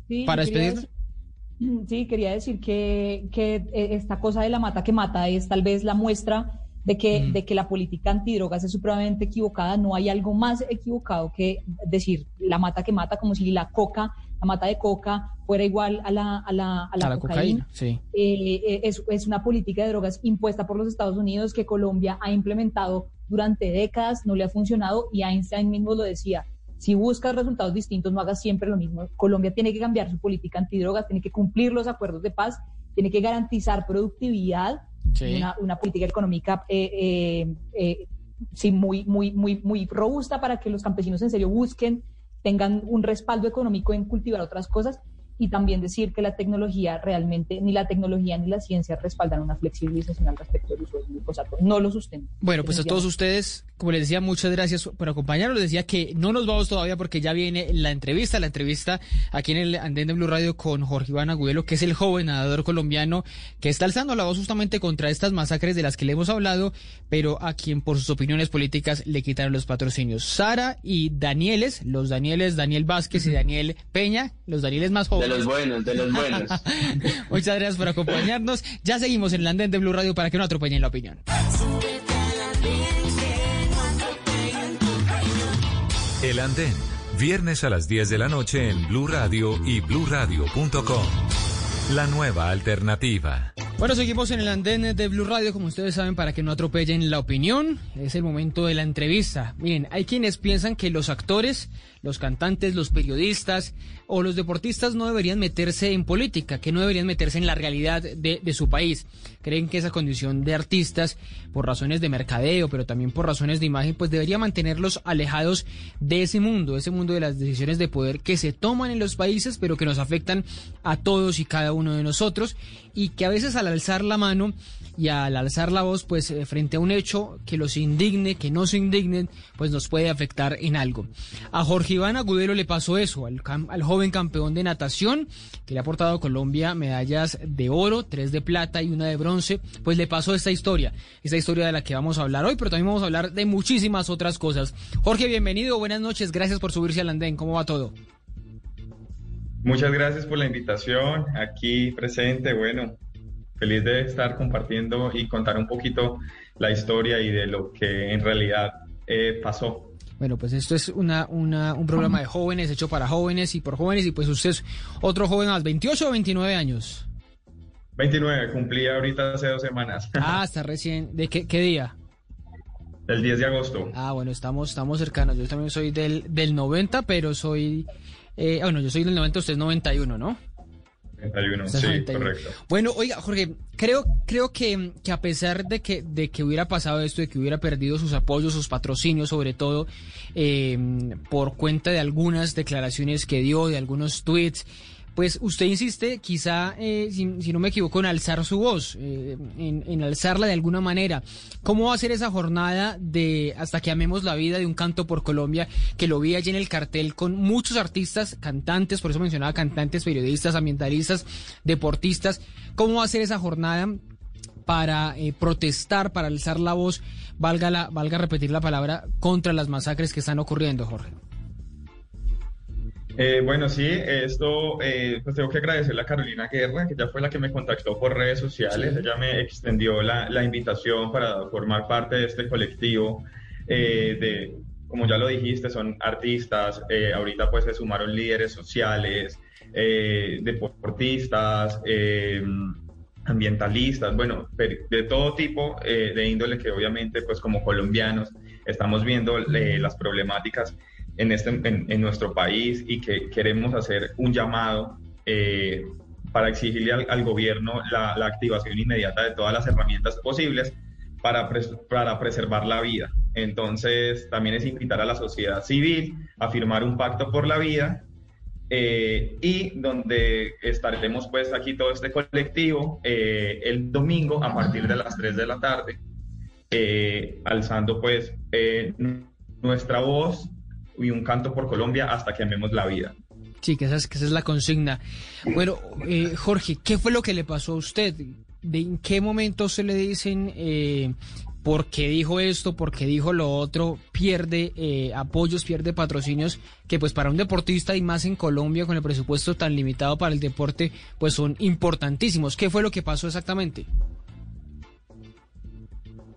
Sí, Para despedirnos. Sí, quería decir que, que eh, esta cosa de la mata que mata es tal vez la muestra de que, Mm. de que la política antidrogas es supremamente equivocada. No hay algo más equivocado que decir la mata que mata, como si la coca, la mata de coca, fuera igual a la, a la, a la cocaína. sí. Eh, eh, es, es una política de drogas impuesta por los Estados Unidos que Colombia ha implementado durante décadas, no le ha funcionado y Einstein mismo lo decía. Si buscas resultados distintos, no hagas siempre lo mismo. Colombia tiene que cambiar su política antidrogas, tiene que cumplir los acuerdos de paz, tiene que garantizar productividad, Sí. una, una política económica eh, eh, eh, sí, muy, muy, muy, muy robusta para que los campesinos en serio busquen, tengan un respaldo económico en cultivar otras cosas y también decir que la tecnología realmente, ni la tecnología ni la ciencia respaldan una flexibilización al respecto del uso del glifosato. No lo sustentan. Bueno, pues a todos ustedes, como les decía, muchas gracias por acompañarnos. Les decía que no nos vamos todavía porque ya viene la entrevista, la entrevista aquí en el Andén de Blue Radio con Jorge Iván Agudelo, que es el joven nadador colombiano que está alzando la voz justamente contra estas masacres de las que le hemos hablado, pero a quien por sus opiniones políticas le quitaron los patrocinios. Sara y Danieles, los Danieles, Daniel Vázquez y Daniel Peña, los Danieles más De jóvenes. los buenos, de los buenos. Muchas gracias por acompañarnos. Ya seguimos en el Andén de Blue Radio para que no atropellen la opinión. El Andén, viernes a las 10 de la noche en Blue Radio y bluradio.com. La nueva alternativa. Bueno, seguimos en el andén de Blue Radio, como ustedes saben, para que no atropellen la opinión. Es el momento de la entrevista. Miren, hay quienes piensan que los actores, los cantantes, los periodistas o los deportistas no deberían meterse en política, que no deberían meterse en la realidad de, de su país. Creen que esa condición de artistas, por razones de mercadeo, pero también por razones de imagen, pues debería mantenerlos alejados de ese mundo, ese mundo de las decisiones de poder que se toman en los países, pero que nos afectan a todos y cada uno de nosotros, y que a veces al alzar la mano y al alzar la voz, pues eh, frente a un hecho que los indigne, que no se indignen, pues nos puede afectar en algo. A Jorge Iván Agudelo le pasó eso, al, al joven campeón de natación, que le ha aportado a Colombia medallas de oro, tres de plata y una de bronce, pues le pasó esta historia, esta historia de la que vamos a hablar hoy, pero también vamos a hablar de muchísimas otras cosas. Jorge, bienvenido, buenas noches, gracias por subirse al andén, ¿cómo va todo? Muchas gracias por la invitación, aquí presente, bueno, feliz de estar compartiendo y contar un poquito la historia y de lo que en realidad eh, pasó. Bueno, pues esto es una, una, un programa de jóvenes, hecho para jóvenes y por jóvenes, y pues usted es otro joven más, 28 o 29 años. 29, cumplí ahorita hace dos semanas. Ah, está recién. ¿De qué, qué día? El 10 de agosto. Ah, bueno, estamos, estamos cercanos. Yo también soy del, del 90, pero soy... Eh, bueno, yo soy del 90, usted es 91, ¿no? 91, sí, 91. correcto. Bueno, oiga, Jorge, creo, creo que, que a pesar de que, de que hubiera pasado esto, de que hubiera perdido sus apoyos, sus patrocinios, sobre todo eh, por cuenta de algunas declaraciones que dio, de algunos tweets, pues usted insiste, quizá, eh, si, no me equivoco, en alzar su voz, eh, en, en alzarla de alguna manera. ¿Cómo va a ser esa jornada de hasta que amemos la vida de un canto por Colombia, que lo vi allí en el cartel con muchos artistas, cantantes, por eso mencionaba cantantes, periodistas, ambientalistas, deportistas? ¿Cómo va a ser esa jornada? para eh, protestar, para alzar la voz, valga, la, valga repetir la palabra, contra las masacres que están ocurriendo, Jorge. Eh, bueno, sí, esto, eh, pues tengo que agradecerle a Carolina Guerra, que ya fue la que me contactó por redes sociales. Sí. Ella me extendió la, la invitación para formar parte de este colectivo eh, de, como ya lo dijiste, son artistas, eh, ahorita pues se sumaron líderes sociales, eh, deportistas, eh, ambientalistas, bueno, de, todo tipo de índole que obviamente pues como colombianos estamos viendo las problemáticas en, este, en, en, nuestro país y que queremos hacer un llamado eh, para exigirle al, al gobierno la, la, activación inmediata de todas las herramientas posibles para, pres para preservar la vida. Entonces, también es invitar a la sociedad civil a firmar un pacto por la vida eh, y donde estaremos pues aquí todo este colectivo eh, el domingo a partir de las 3 de la tarde, eh, alzando pues nuestra voz y un canto por Colombia hasta que amemos la vida. Sí, que esa es, que esa es la consigna. Bueno, eh, Jorge, ¿qué fue lo que le pasó a usted? ¿De en qué momento se le dicen eh, por qué dijo esto, por qué dijo lo otro? Pierde eh, apoyos, pierde patrocinios que pues para un deportista y más en Colombia con el presupuesto tan limitado para el deporte pues son importantísimos. ¿Qué fue lo que pasó exactamente?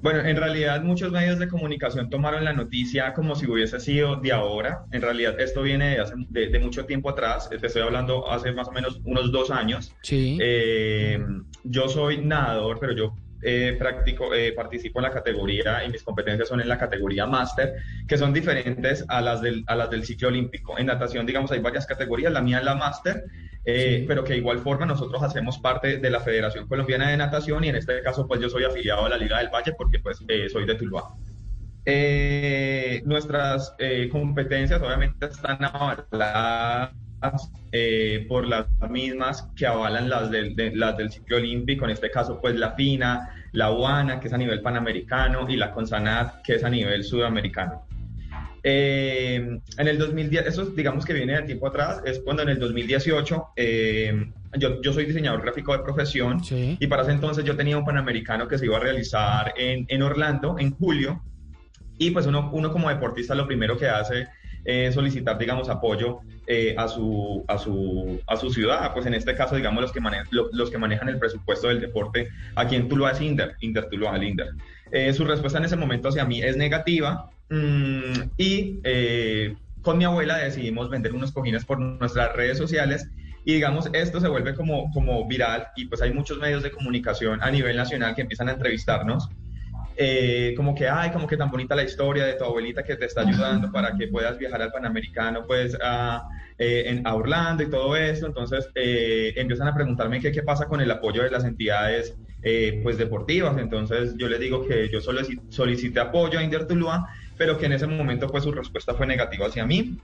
Bueno, en realidad muchos medios de comunicación tomaron la noticia como si hubiese sido de ahora. En realidad esto viene de, hace, de, de mucho tiempo atrás. Te estoy hablando hace más o menos unos dos años. Sí. Eh, yo soy nadador, pero yo eh, practico, eh, participo en la categoría y mis competencias son en la categoría máster, que son diferentes a las, del, a las del ciclo olímpico. En natación, digamos, hay varias categorías, la mía es la máster, eh, pero que de igual forma nosotros hacemos parte de la Federación Colombiana de Natación y en este caso pues yo soy afiliado a la Liga del Valle porque pues eh, soy de Tuluá. Eh, nuestras competencias obviamente están avaladas eh, por las mismas que avalan las del, de, ciclo olímpico, en este caso pues la FINA, la UANA, que es a nivel panamericano, y la CONSANAT, que es a nivel sudamericano. Eh, en el 2010, eso digamos que viene de tiempo atrás, es cuando en el 2018 eh, yo, yo, soy diseñador gráfico de profesión sí. y para ese entonces yo tenía un panamericano que se iba a realizar en, en Orlando en julio y pues uno, uno como deportista lo primero que hace eh, solicitar, digamos, apoyo eh, a, su, a, su, a su ciudad. Pues en este caso, digamos, los que, mane lo, los que manejan el presupuesto del deporte aquí en Tuluá es Inder, Inder Tuluá, el Inder. Eh, su respuesta en ese momento hacia mí es negativa mmm, y eh, con mi abuela decidimos vender unos cojines por nuestras redes sociales y digamos esto se vuelve como, como viral y pues hay muchos medios de comunicación a nivel nacional que empiezan a entrevistarnos eh, como que, ay, como que tan bonita la historia de tu abuelita que te está ayudando para que puedas viajar al Panamericano, pues, a, eh, en, a Orlando y todo esto. Entonces, eh, empiezan a preguntarme qué, qué pasa con el apoyo de las entidades, eh, pues, deportivas. Entonces, yo les digo que yo solo solicité apoyo a Inder Tuluá, pero que en ese momento, pues, su respuesta fue negativa hacia mí.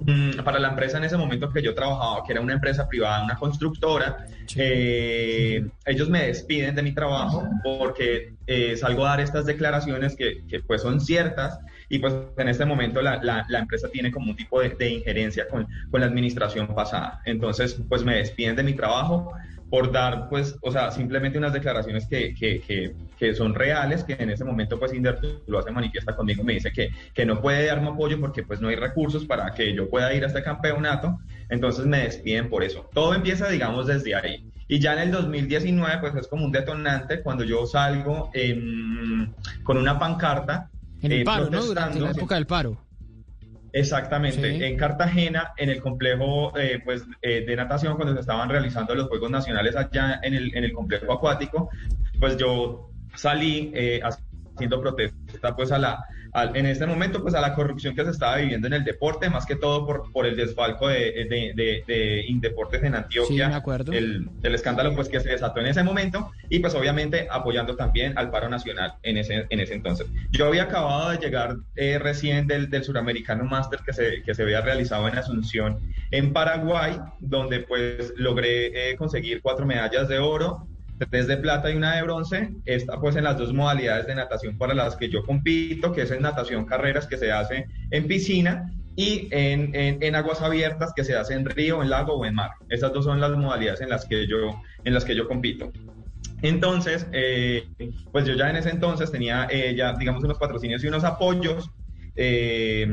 Mm, para la empresa en ese momento que yo trabajaba, que era una empresa privada, una constructora, sí. eh, ellos me despiden de mi trabajo porque eh, salgo a dar estas declaraciones que, que, pues son ciertas y pues en este momento la, la, la empresa tiene como un tipo de, de injerencia con, con, la administración pasada. Entonces pues me despiden de mi trabajo por dar pues, o sea, simplemente unas declaraciones que, que, que, que son reales, que en ese momento pues Inder lo hace manifiesta conmigo, me dice que, que no puede darme apoyo porque pues no hay recursos para que yo pueda ir a este campeonato, entonces me despiden por eso. Todo empieza digamos desde ahí. Y ya en el 2019 pues es como un detonante cuando yo salgo en, con una pancarta. En el eh, paro, ¿no? Durante la época del paro. Exactamente, sí. en Cartagena, en el complejo eh, pues, eh, de natación, cuando se estaban realizando los Juegos Nacionales allá en el, en el complejo acuático, pues yo salí eh, haciendo protesta pues a la, al- en este momento pues a la corrupción que se estaba viviendo en el deporte, más que todo por, por el desfalco de, de, de, de Indeportes en Antioquia, Sí, me acuerdo. el, el escándalo pues que se desató en ese momento y pues obviamente apoyando también al paro nacional en ese, en ese entonces. Yo había acabado de llegar eh, recién del, del Suramericano Master que se, que se había realizado en Asunción en Paraguay, donde pues logré eh, conseguir cuatro medallas de oro, tres de plata y una de bronce, está pues en las dos modalidades de natación para las que yo compito, que es en natación carreras que se hace en piscina y en, en, en aguas abiertas que se hace en río, en lago o en mar. Esas dos son las modalidades en las que yo, en las que yo compito. Entonces, eh, pues yo ya en ese entonces tenía eh, ya, digamos, unos patrocinios y unos apoyos. eh,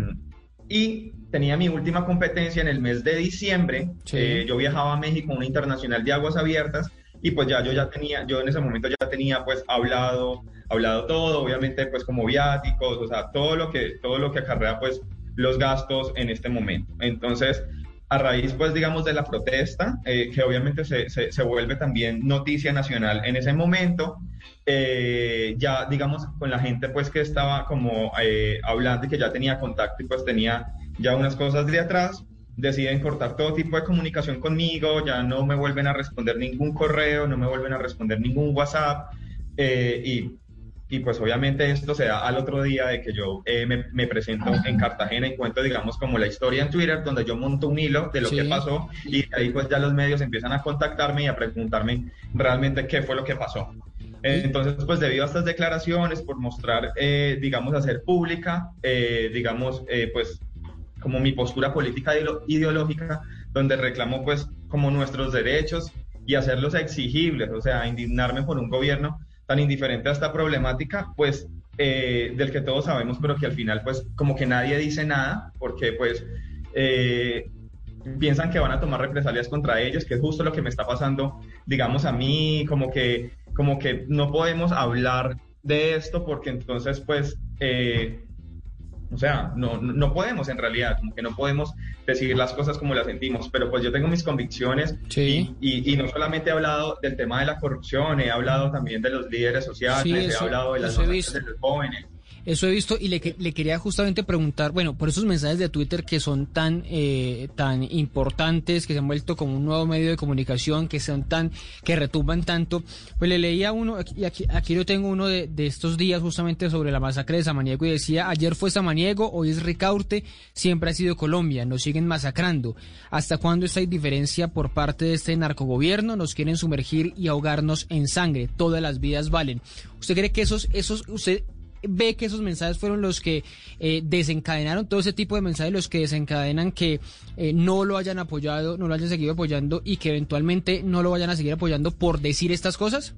y tenía mi última competencia en el mes de diciembre. Sí. Yo viajaba a México, una internacional de aguas abiertas, y pues ya yo ya tenía, yo en ese momento ya tenía pues hablado, hablado todo, obviamente pues como viáticos, o sea, todo lo que, todo lo que acarrea pues los gastos en este momento. Entonces, a raíz, pues, digamos, de la protesta, eh, que obviamente se, se, se vuelve también noticia nacional en ese momento, eh, ya, digamos, con la gente, pues, que estaba como eh, hablando y que ya tenía contacto y pues tenía ya unas cosas de atrás, deciden cortar todo tipo de comunicación conmigo, ya no me vuelven a responder ningún correo, no me vuelven a responder ningún WhatsApp, eh, y y pues obviamente esto se da al otro día de que yo eh, me, me presento en Cartagena y cuento, digamos, como la historia en Twitter, donde yo monto un hilo de lo Sí. que pasó y ahí pues ya los medios empiezan a contactarme y a preguntarme realmente qué fue lo que pasó. Eh, Entonces, pues debido a estas declaraciones, por mostrar, eh, digamos, hacer pública, eh, digamos, eh, pues como mi postura política ideo- ideológica, donde reclamo pues como nuestros derechos y hacerlos exigibles, o sea, indignarme por un gobierno tan indiferente a esta problemática, pues eh, del que todos sabemos, pero que al final pues como que nadie dice nada, porque pues eh, piensan que van a tomar represalias contra ellos, que es justo lo que me está pasando, digamos, a mí, como que, como que no podemos hablar de esto porque entonces pues... eh, o sea, no, no- podemos en realidad, como que no podemos decir las cosas como las sentimos, pero pues yo tengo mis convicciones Sí. y, y- y no solamente he hablado del tema de la corrupción, he hablado también de los líderes sociales, Sí, he hablado de las visto. de los jóvenes. Eso he visto y le, que- le quería justamente preguntar, bueno, por esos mensajes de Twitter que son tan eh, tan importantes, que se han vuelto como un nuevo medio de comunicación, que son tan que retumban tanto, pues le leía uno y aquí, aquí lo tengo uno de, de estos días justamente sobre la masacre de Samaniego y decía ayer fue Samaniego, hoy es Ricaurte, siempre ha sido Colombia, nos siguen masacrando. ¿Hasta cuándo esta indiferencia por parte de este narcogobierno? Nos quieren sumergir y ahogarnos en sangre. Todas las vidas valen. ¿Usted cree que esos esos usted ve que esos mensajes fueron los que eh, desencadenaron todo ese tipo de mensajes, los que desencadenan que eh, no lo hayan apoyado, no lo hayan seguido apoyando y que eventualmente no lo vayan a seguir apoyando por decir estas cosas?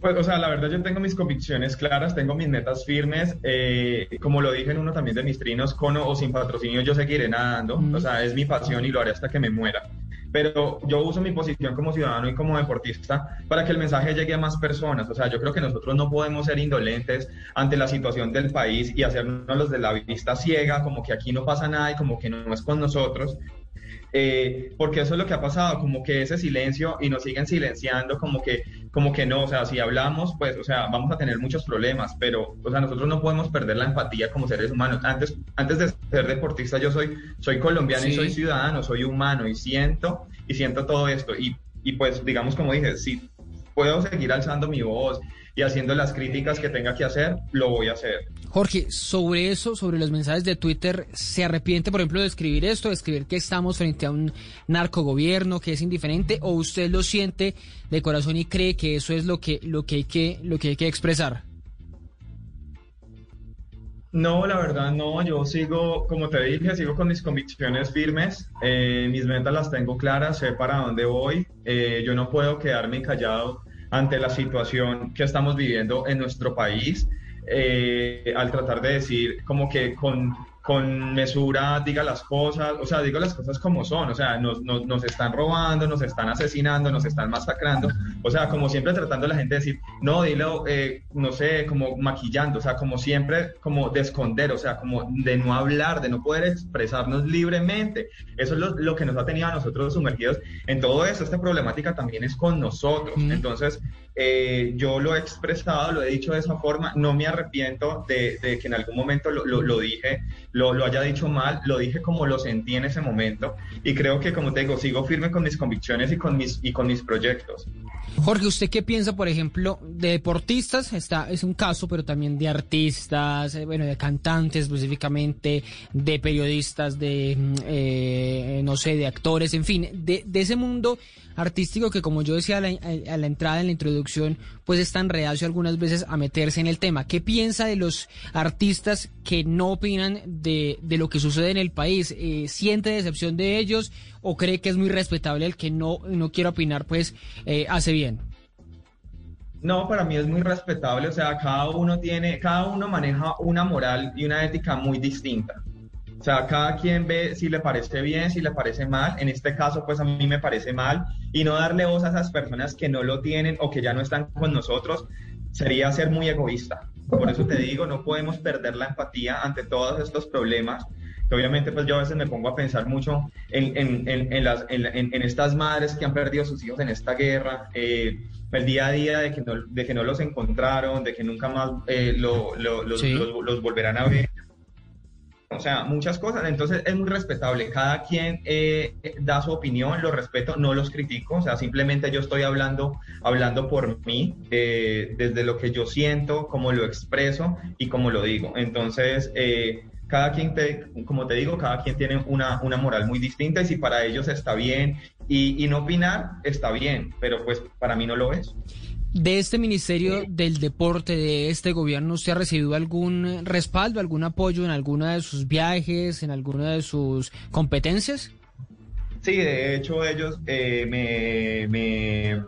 Pues, o sea, la verdad yo tengo mis convicciones claras, tengo mis metas firmes. eh, como lo dije en uno también de mis trinos, con o sin patrocinio yo seguiré nadando. Mm. O sea, es mi pasión y lo haré hasta que me muera. Pero yo uso mi posición como ciudadano y como deportista para que el mensaje llegue a más personas. O sea, yo creo que nosotros no podemos ser indolentes ante la situación del país y hacernos los de la vista ciega, como que aquí no pasa nada y como que no es con nosotros. Eh, porque eso es lo que ha pasado, como que ese silencio y nos siguen silenciando, como que, como que no, o sea, si hablamos, pues, o sea, vamos a tener muchos problemas, pero, o sea, nosotros no podemos perder la empatía como seres humanos. Antes, antes de ser deportista, yo soy, soy colombiano y soy ciudadano, soy humano y siento, y siento todo esto. Y, y pues, digamos, como dije, si puedo seguir alzando mi voz y haciendo las críticas que tenga que hacer, lo voy a hacer. Jorge, sobre eso, sobre los mensajes de Twitter, ¿se arrepiente, por ejemplo, de escribir esto, de escribir que estamos frente a un narcogobierno que es indiferente, o usted lo siente de corazón y cree que eso es lo que, lo que hay que, lo que hay que expresar? No, la verdad no, yo sigo, como te dije, sigo con mis convicciones firmes, eh, mis metas las tengo claras, sé para dónde voy, eh, yo no puedo quedarme callado ante la situación que estamos viviendo en nuestro país, eh, al tratar de decir como que con, con mesura diga las cosas, o sea, digo las cosas como son, o sea, nos, nos, nos están robando, nos están asesinando, nos están masacrando, o sea, como siempre tratando la gente de decir, no, dilo, eh, no sé, como maquillando, o sea, como siempre, como de esconder, o sea, como de no hablar, de no poder expresarnos libremente. Eso es lo, lo que nos ha tenido a nosotros sumergidos en todo eso. Esta problemática también es con nosotros. Entonces, eh, yo lo he expresado, lo he dicho de esa forma, no me arrepiento de, que en algún momento lo dije, lo, lo haya dicho mal, lo dije como lo sentí en ese momento y creo que, como te digo, sigo firme con mis convicciones y con mis, y con mis proyectos. Jorge, ¿usted qué piensa, por ejemplo, de deportistas? Está, es un caso, pero también de artistas, eh, bueno, de cantantes específicamente, de periodistas, de, mm, eh, no sé, de actores, en fin, de, ese mundo artístico que, como yo decía a la, entrada en la introducción, pues es tan reacio algunas veces a meterse en el tema. ¿Qué piensa de los artistas que no opinan de, de lo que sucede en el país? Eh, ¿Siente decepción de ellos o cree que es muy respetable el que no, no quiera opinar, pues eh, hace bien? No, para mí es muy respetable, o sea, cada uno tiene, cada uno maneja una moral y una ética muy distinta. O sea, cada quien ve si le parece bien, si le parece mal. En este caso, pues a mí me parece mal. Y no darle voz a esas personas que no lo tienen o que ya no están con nosotros sería ser muy egoísta. Por eso te digo, no podemos perder la empatía ante todos estos problemas. Que obviamente, pues yo a veces me pongo a pensar mucho en, en, en, en las, estas madres que han perdido sus hijos en esta guerra. eh, el día a día de que no, de que no los encontraron, de que nunca más eh, lo- lo- los, Sí. los- los volverán a ver. O sea, muchas cosas. Entonces es muy respetable. Cada quien eh, da su opinión, lo respeto, no los critico. O sea, simplemente yo estoy hablando, hablando por mí, desde lo que yo siento, cómo lo expreso y cómo lo digo. Entonces, eh, cada quien, te, como te digo, cada quien tiene una, una moral muy distinta y si para ellos está bien y, y no opinar, está bien, pero pues para mí no lo es. De este Ministerio del Deporte, de este gobierno, ¿usted ha recibido algún respaldo, algún apoyo en alguna de sus viajes, en alguna de sus competencias? Sí, de hecho ellos eh, me, me,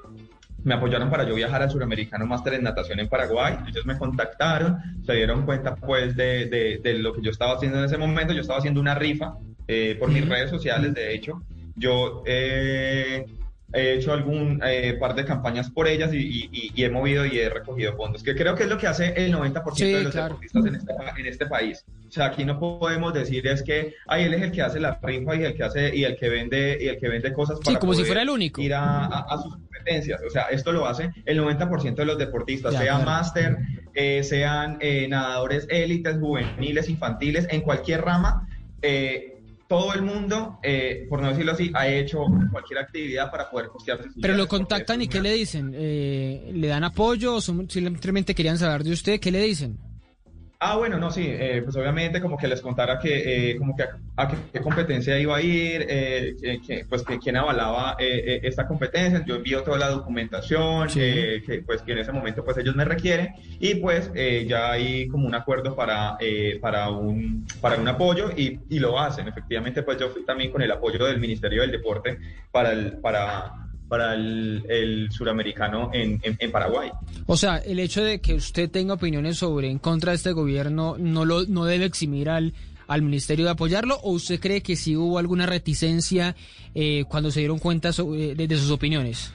me apoyaron para yo viajar al Suramericano Máster en Natación en Paraguay. Ellos me contactaron, se dieron cuenta pues de, de- de lo que yo estaba haciendo en ese momento. Yo estaba haciendo una rifa eh, por mis redes sociales, de hecho. Yo eh, he hecho algún eh, par de campañas por ellas y, y- y- y he movido y he recogido fondos, que creo que es lo que hace el 90% Sí, de los claro. deportistas en este, en este país. O sea, aquí no podemos decir es que ay, él es el que hace la rifa y el que hace y el que vende y el que vende cosas Sí, para como si fuera el único. ir a, a- a sus competencias. O sea, esto lo hace el 90% de los deportistas, De sea máster, eh, sean eh, nadadores élites, juveniles, infantiles, en cualquier rama. eh, todo el mundo, eh, por no decirlo así, ha hecho cualquier actividad para poder costearse Pero lo contactan y ¿qué le dicen? Eh, ¿Le dan apoyo o simplemente querían saber de usted? ¿Qué le dicen? Ah, bueno, no, sí, eh, pues obviamente como que les contara que, eh, como que a, a qué, qué competencia iba a ir, eh, que, pues que quién avalaba eh, esta competencia, yo envío toda la documentación, Sí. eh, que pues que en ese momento pues ellos me requieren. Y pues eh, ya hay como un acuerdo para, para, un, para un apoyo y, y lo hacen, efectivamente pues yo fui también con el apoyo del Ministerio del Deporte para el, para, para el, el suramericano en, en, en Paraguay. O sea, el hecho de que usted tenga opiniones sobre en contra de este gobierno no lo no debe eximir al, al ministerio de apoyarlo o usted cree que sí hubo alguna reticencia eh, cuando se dieron cuenta sobre- de, de sus opiniones?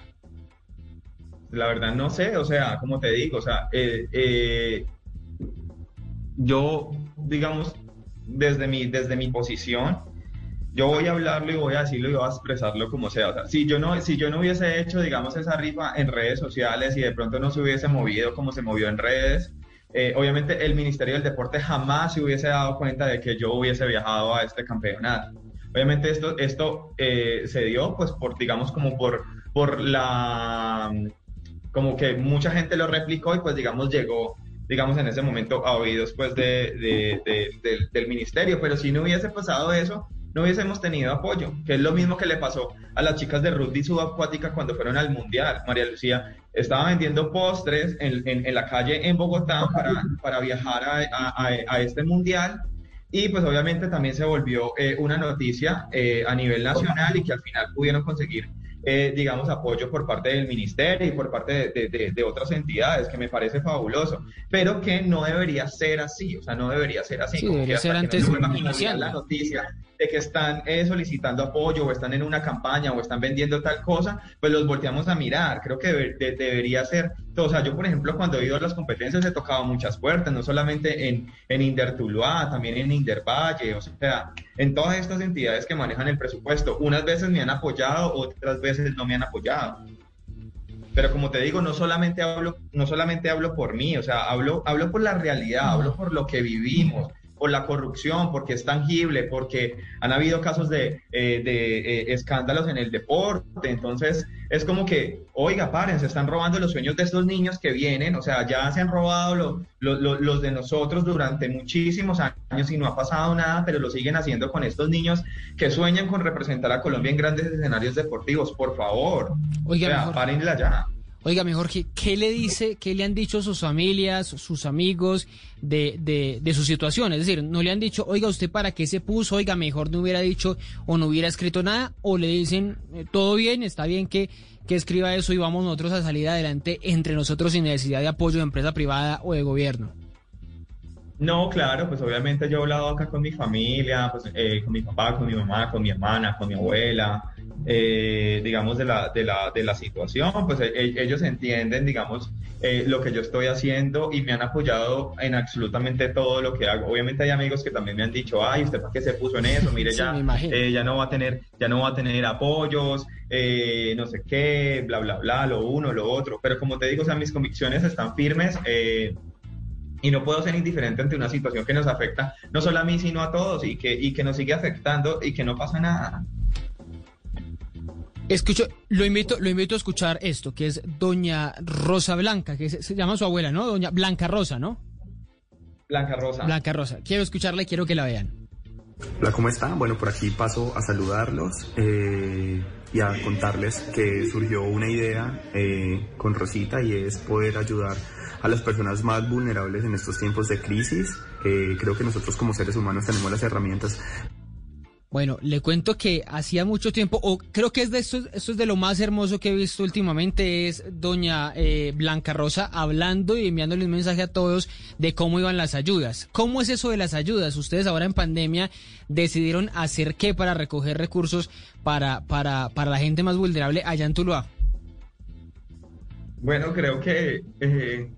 La verdad no sé, o sea, como te digo, o sea, eh, eh, yo, digamos, desde mi, desde mi posición, yo voy a hablarlo y voy a decirlo y voy a expresarlo como sea. O sea, si yo no, si yo no hubiese hecho, digamos, esa rifa en redes sociales y de pronto no se hubiese movido como se movió en redes, eh, obviamente el Ministerio del Deporte jamás se hubiese dado cuenta de que yo hubiese viajado a este campeonato. Obviamente esto, esto eh, se dio, pues, por, digamos, como por, por la, como que mucha gente lo replicó y pues, digamos, llegó, digamos, en ese momento a oídos, pues, de, de- de- del- del ministerio. Pero si no hubiese pasado eso, no hubiésemos tenido apoyo, que es lo mismo que le pasó a las chicas de rugby subacuática cuando fueron al Mundial. María Lucía estaba vendiendo postres en, en- en la calle en Bogotá para, para viajar a, a- este Mundial. Y pues obviamente también se volvió eh, una noticia eh, a nivel nacional y que al final pudieron conseguir, eh, digamos, apoyo por parte del ministerio y por parte de, de- otras entidades, que me parece fabuloso, pero que no debería ser así, o sea, no debería ser así. Sí, debería ser no antes inicial. la noticia de que están eh, solicitando apoyo o están en una campaña o están vendiendo tal cosa, pues los volteamos a mirar. Creo que debe- de- debería ser, o sea, yo por ejemplo cuando he ido a las competencias he tocado muchas puertas, no solamente en, en Inder Tuluá, también en Inder Valle, o sea, en todas estas entidades que manejan el presupuesto. Unas veces me han apoyado, otras veces no me han apoyado. pero como te digo, no solamente hablo, no solamente hablo por mí, o sea, hablo, hablo por la realidad, hablo por lo que vivimos, por la corrupción, porque es tangible, porque han habido casos de, eh, de eh, escándalos en el deporte. Entonces, es como que, oiga, paren, se están robando los sueños de estos niños que vienen, o sea, ya se han robado lo- lo- lo- los de nosotros durante muchísimos años y no ha pasado nada, pero lo siguen haciendo con estos niños que sueñan con representar a Colombia en grandes escenarios deportivos. Por favor, Oiga, o sea, párenla ya. Oiga, Jorge, ¿qué le dice, qué le han dicho sus familias, sus amigos de, de, de su situación? Es decir, no le han dicho, oiga, ¿usted para qué se puso? Oiga, mejor no hubiera dicho o no hubiera escrito nada. O le dicen, eh, todo bien, está bien que, que escriba eso y vamos nosotros a salir adelante entre nosotros sin necesidad de apoyo de empresa privada o de gobierno. No, claro, pues obviamente yo he hablado acá con mi familia, pues eh, con mi papá, con mi mamá, con mi hermana, con mi abuela, eh, digamos, de la, de, la, de la situación, pues e- e- ellos entienden, digamos, eh, lo que yo estoy haciendo y me han apoyado en absolutamente todo lo que hago. Obviamente hay amigos que también me han dicho, ay, ¿usted para qué se puso en eso? Mire, Sí, ya, eh, ya no va a tener, ya no va a tener apoyos, eh, no sé qué, bla, bla, bla, lo uno, lo otro. Pero como te digo, o sea, mis convicciones están firmes. y no puedo ser indiferente ante una situación que nos afecta no solo a mí, sino a todos y que, y que nos sigue afectando y que no pasa nada. Escucho, lo invito, lo invito a escuchar esto, que es Doña Rosa Blanca, que se, se llama su abuela, ¿no? Doña Blanca Rosa, ¿no? Blanca Rosa. Blanca Rosa. Quiero escucharla y quiero que la vean. Hola, ¿cómo están? Bueno, por aquí paso a saludarlos eh, y a contarles que surgió una idea eh, con Rosita y es poder ayudar a las personas más vulnerables en estos tiempos de crisis. Eh, creo que nosotros como seres humanos tenemos las herramientas Bueno, le cuento que hacía mucho tiempo, o creo que es de esto, esto es de lo más hermoso que he visto últimamente, es doña eh, Blanca Rosa hablando y enviándole un mensaje a todos de cómo iban las ayudas. ¿Cómo es eso de las ayudas? Ustedes ahora en pandemia decidieron hacer qué para recoger recursos para, para, para la gente más vulnerable allá en Tuluá. Bueno, creo que, eh,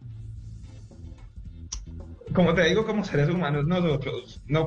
como te digo, como seres humanos nosotros no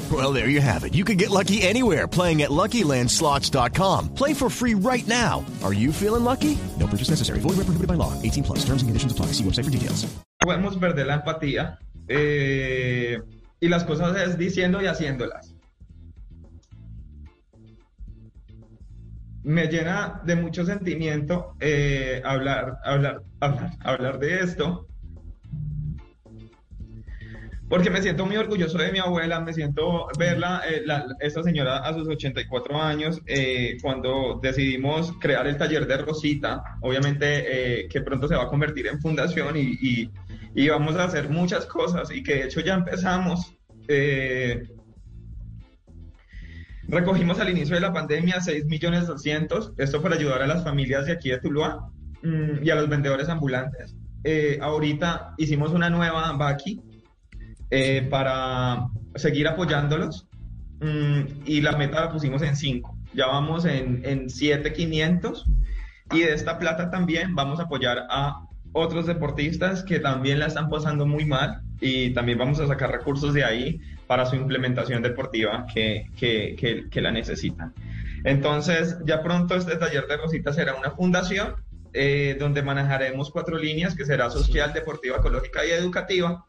Well, there you have it. You can get lucky anywhere playing at LuckyLandSlots.com. Play for free right now. Are you feeling lucky? No purchase necessary. Void where prohibited by law. 18 plus. Terms and conditions apply. See website for details. podemos perder la empatía eh, y las cosas es diciendo y haciéndolas. Me llena de mucho sentimiento eh, hablar, hablar, hablar, hablar de esto. Porque me siento muy orgulloso de mi abuela, me siento verla, eh, la- esta señora a sus 84 años, eh, cuando decidimos crear el taller de Rosita, obviamente eh, que pronto se va a convertir en fundación y, y- y vamos a hacer muchas cosas y que de hecho ya empezamos. eh, recogimos al inicio de la pandemia 6 millones 200, esto para ayudar a las familias de aquí de Tuluá mm, y a los vendedores ambulantes. Eh, ahorita hicimos una nueva Baki eh, para seguir apoyándolos mm, y la meta la pusimos en 5. Ya vamos en, en 7,500 y de esta plata también vamos a apoyar a otros deportistas que también la están pasando muy mal y también vamos a sacar recursos de ahí para su implementación deportiva que, que, que, que la necesitan. Entonces, ya pronto este taller de Rosita será una fundación eh, donde manejaremos cuatro líneas, que será social, deportiva, ecológica y educativa.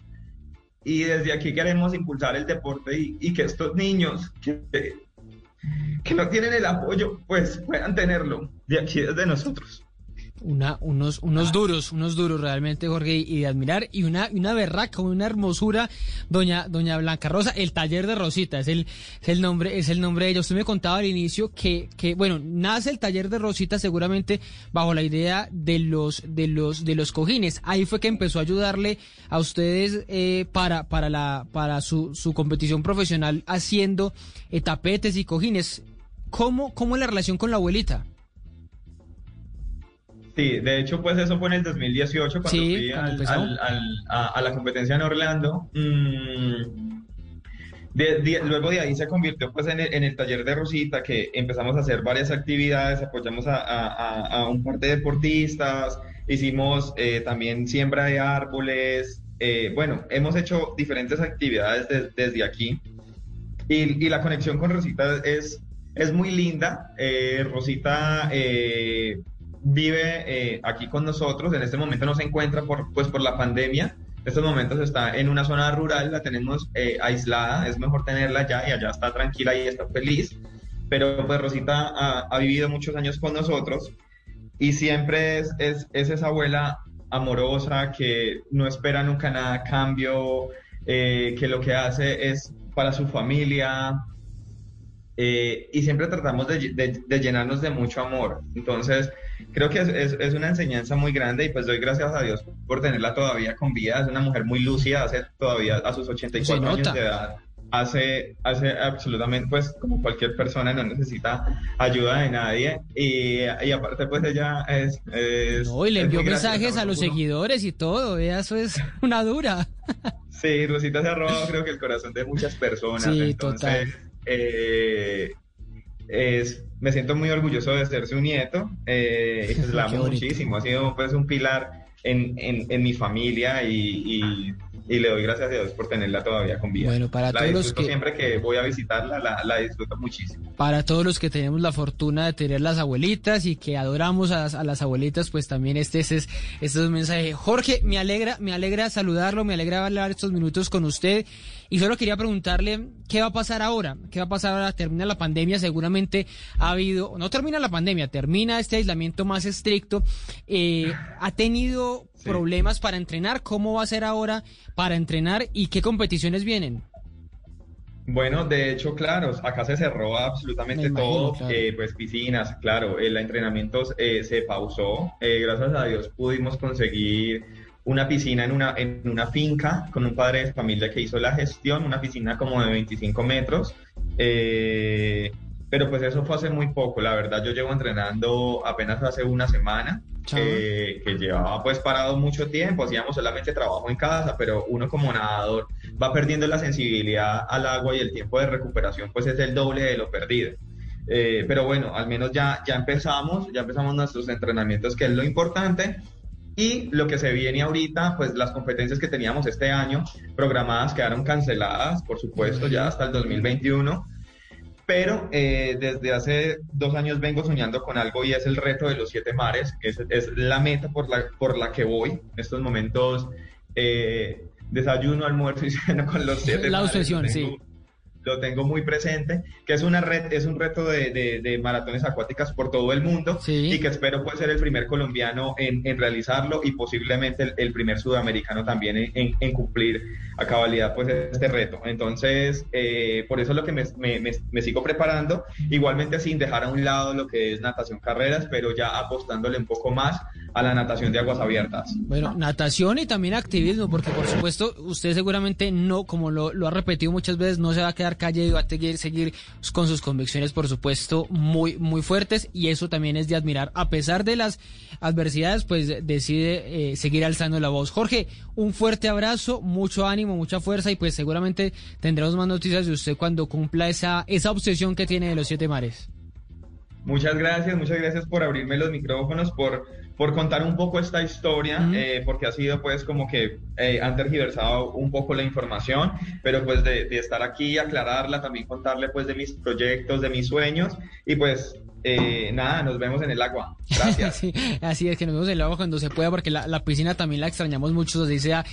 Y desde aquí queremos impulsar el deporte y, que estos niños que, que no tienen el apoyo, pues puedan tenerlo de aquí desde nosotros. Una, unos, unos duros, unos duros realmente, Jorge, y, y de admirar. Y una, una berraca, una hermosura, doña, doña Blanca Rosa, el taller de Rosita, es el, es el nombre, es el nombre de ella. Usted me contaba al inicio que, que, bueno, nace el taller de Rosita seguramente bajo la idea de los, de los, de los cojines. Ahí fue que empezó a ayudarle a ustedes eh, para, para la, para su, su competición profesional haciendo eh, tapetes y cojines. ¿Cómo, cómo es la relación con la abuelita? Sí, de hecho, pues eso fue en el 2018 cuando Sí, fui cuando al- empezó. al- al- a, a la competencia en Orlando. Mm, De- de- luego de ahí se convirtió pues en el, en el taller de Rosita, que empezamos a hacer varias actividades, apoyamos a, a- a- a un par de deportistas, hicimos eh, también siembra de árboles, eh, bueno, hemos hecho diferentes actividades des- desde aquí y, y la conexión con Rosita es, es muy linda. Eh, Rosita eh, vive eh, aquí con nosotros, en este momento no se encuentra por, pues, por la pandemia. En estos momentos está en una zona rural, la tenemos eh, aislada, es mejor tenerla allá y allá está tranquila y está feliz. Pero pues Rosita ha, ha vivido muchos años con nosotros y siempre es, es, es esa abuela amorosa que no espera nunca nada a cambio, eh, que lo que hace es para su familia eh, y siempre tratamos de, de- de llenarnos de mucho amor. Entonces, creo que es, es- es una enseñanza muy grande y pues doy gracias a Dios por tenerla todavía con vida. Es una mujer muy lúcida, hace todavía a sus 84 Se años de edad. Hace, hace absolutamente, pues como cualquier persona, no necesita ayuda de nadie. Y, y aparte, pues ella es... es No, y le envió mensajes a los uno- seguidores y todo, eso es una dura. Sí, Rosita se ha robado creo que el corazón de muchas personas. Sí, entonces, eh, es, me siento muy orgulloso de ser su nieto. eh, pues la amo muchísimo. Ha sido pues un pilar en, en, en mi familia y, y- y le doy gracias a Dios por tenerla todavía con vida. Bueno, para la todos los que- siempre que voy a visitarla, la, la disfruto muchísimo. Para todos los que tenemos la fortuna de tener las abuelitas y que adoramos a, las- a las abuelitas, pues también este es, este es un mensaje. Jorge, me alegra, me alegra saludarlo, me alegra hablar estos minutos con usted. Y solo quería preguntarle qué va a pasar ahora, qué va a pasar ahora, termina la pandemia, seguramente ha habido, no termina la pandemia, termina este aislamiento más estricto, eh, ha tenido problemas para entrenar, ¿cómo va a ser ahora para entrenar y qué competiciones vienen? Bueno, de hecho, claro, acá se cerró absolutamente imagino, todo, claro. eh, pues piscinas, claro, el entrenamiento eh, se pausó, eh, gracias a Dios pudimos conseguir una piscina en una, en una finca con un padre de familia que hizo la gestión, una piscina como de 25 metros, eh, pero pues eso fue hace muy poco, la verdad yo llevo entrenando apenas hace una semana, eh, que llevaba pues parado mucho tiempo, hacíamos solamente trabajo en casa, pero uno como nadador va perdiendo la sensibilidad al agua y el tiempo de recuperación pues es el doble de lo perdido. Eh, pero bueno, al menos ya, ya empezamos, ya empezamos nuestros entrenamientos, que es lo importante. Y lo que se viene ahorita, pues las competencias que teníamos este año programadas quedaron canceladas, por supuesto, ya hasta el 2021. Pero eh, desde hace dos años vengo soñando con algo y es el reto de los siete mares. Es, es la meta por la, por la que voy. En estos momentos, eh, desayuno, almuerzo y ceno con los siete La obsesión, sí. tengo- Lo tengo muy presente, que es, una red, es un reto de, de- de maratones acuáticas por todo el mundo y que espero pues ser el primer colombiano en, en realizarlo y posiblemente el, el primer sudamericano también en, en- en cumplir a cabalidad pues este reto. Entonces, eh, por eso es lo que me, me- me- me sigo preparando, igualmente sin dejar a un lado lo que es natación carreras, pero ya apostándole un poco más a la natación de aguas abiertas. Bueno, natación y también activismo, porque por supuesto usted seguramente no, como lo, lo ha repetido muchas veces, no se va a quedar callado y va a seguir, seguir con sus convicciones, por supuesto, muy, muy fuertes y eso también es de admirar. A pesar de las adversidades, pues decide eh, seguir alzando la voz. Jorge, un fuerte abrazo, mucho ánimo, mucha fuerza y pues seguramente tendremos más noticias de usted cuando cumpla esa, esa obsesión que tiene de los siete mares. Muchas gracias, muchas gracias por abrirme los micrófonos, por, por contar un poco esta historia, eh, porque ha sido pues como que eh, han tergiversado un poco la información, pero pues de, de estar aquí, aclararla, también contarle pues de mis proyectos, de mis sueños y pues eh, nada, nos vemos en el agua. Gracias. Sí, así es que nos vemos en el agua cuando se pueda, porque la, la piscina también la extrañamos mucho, así sea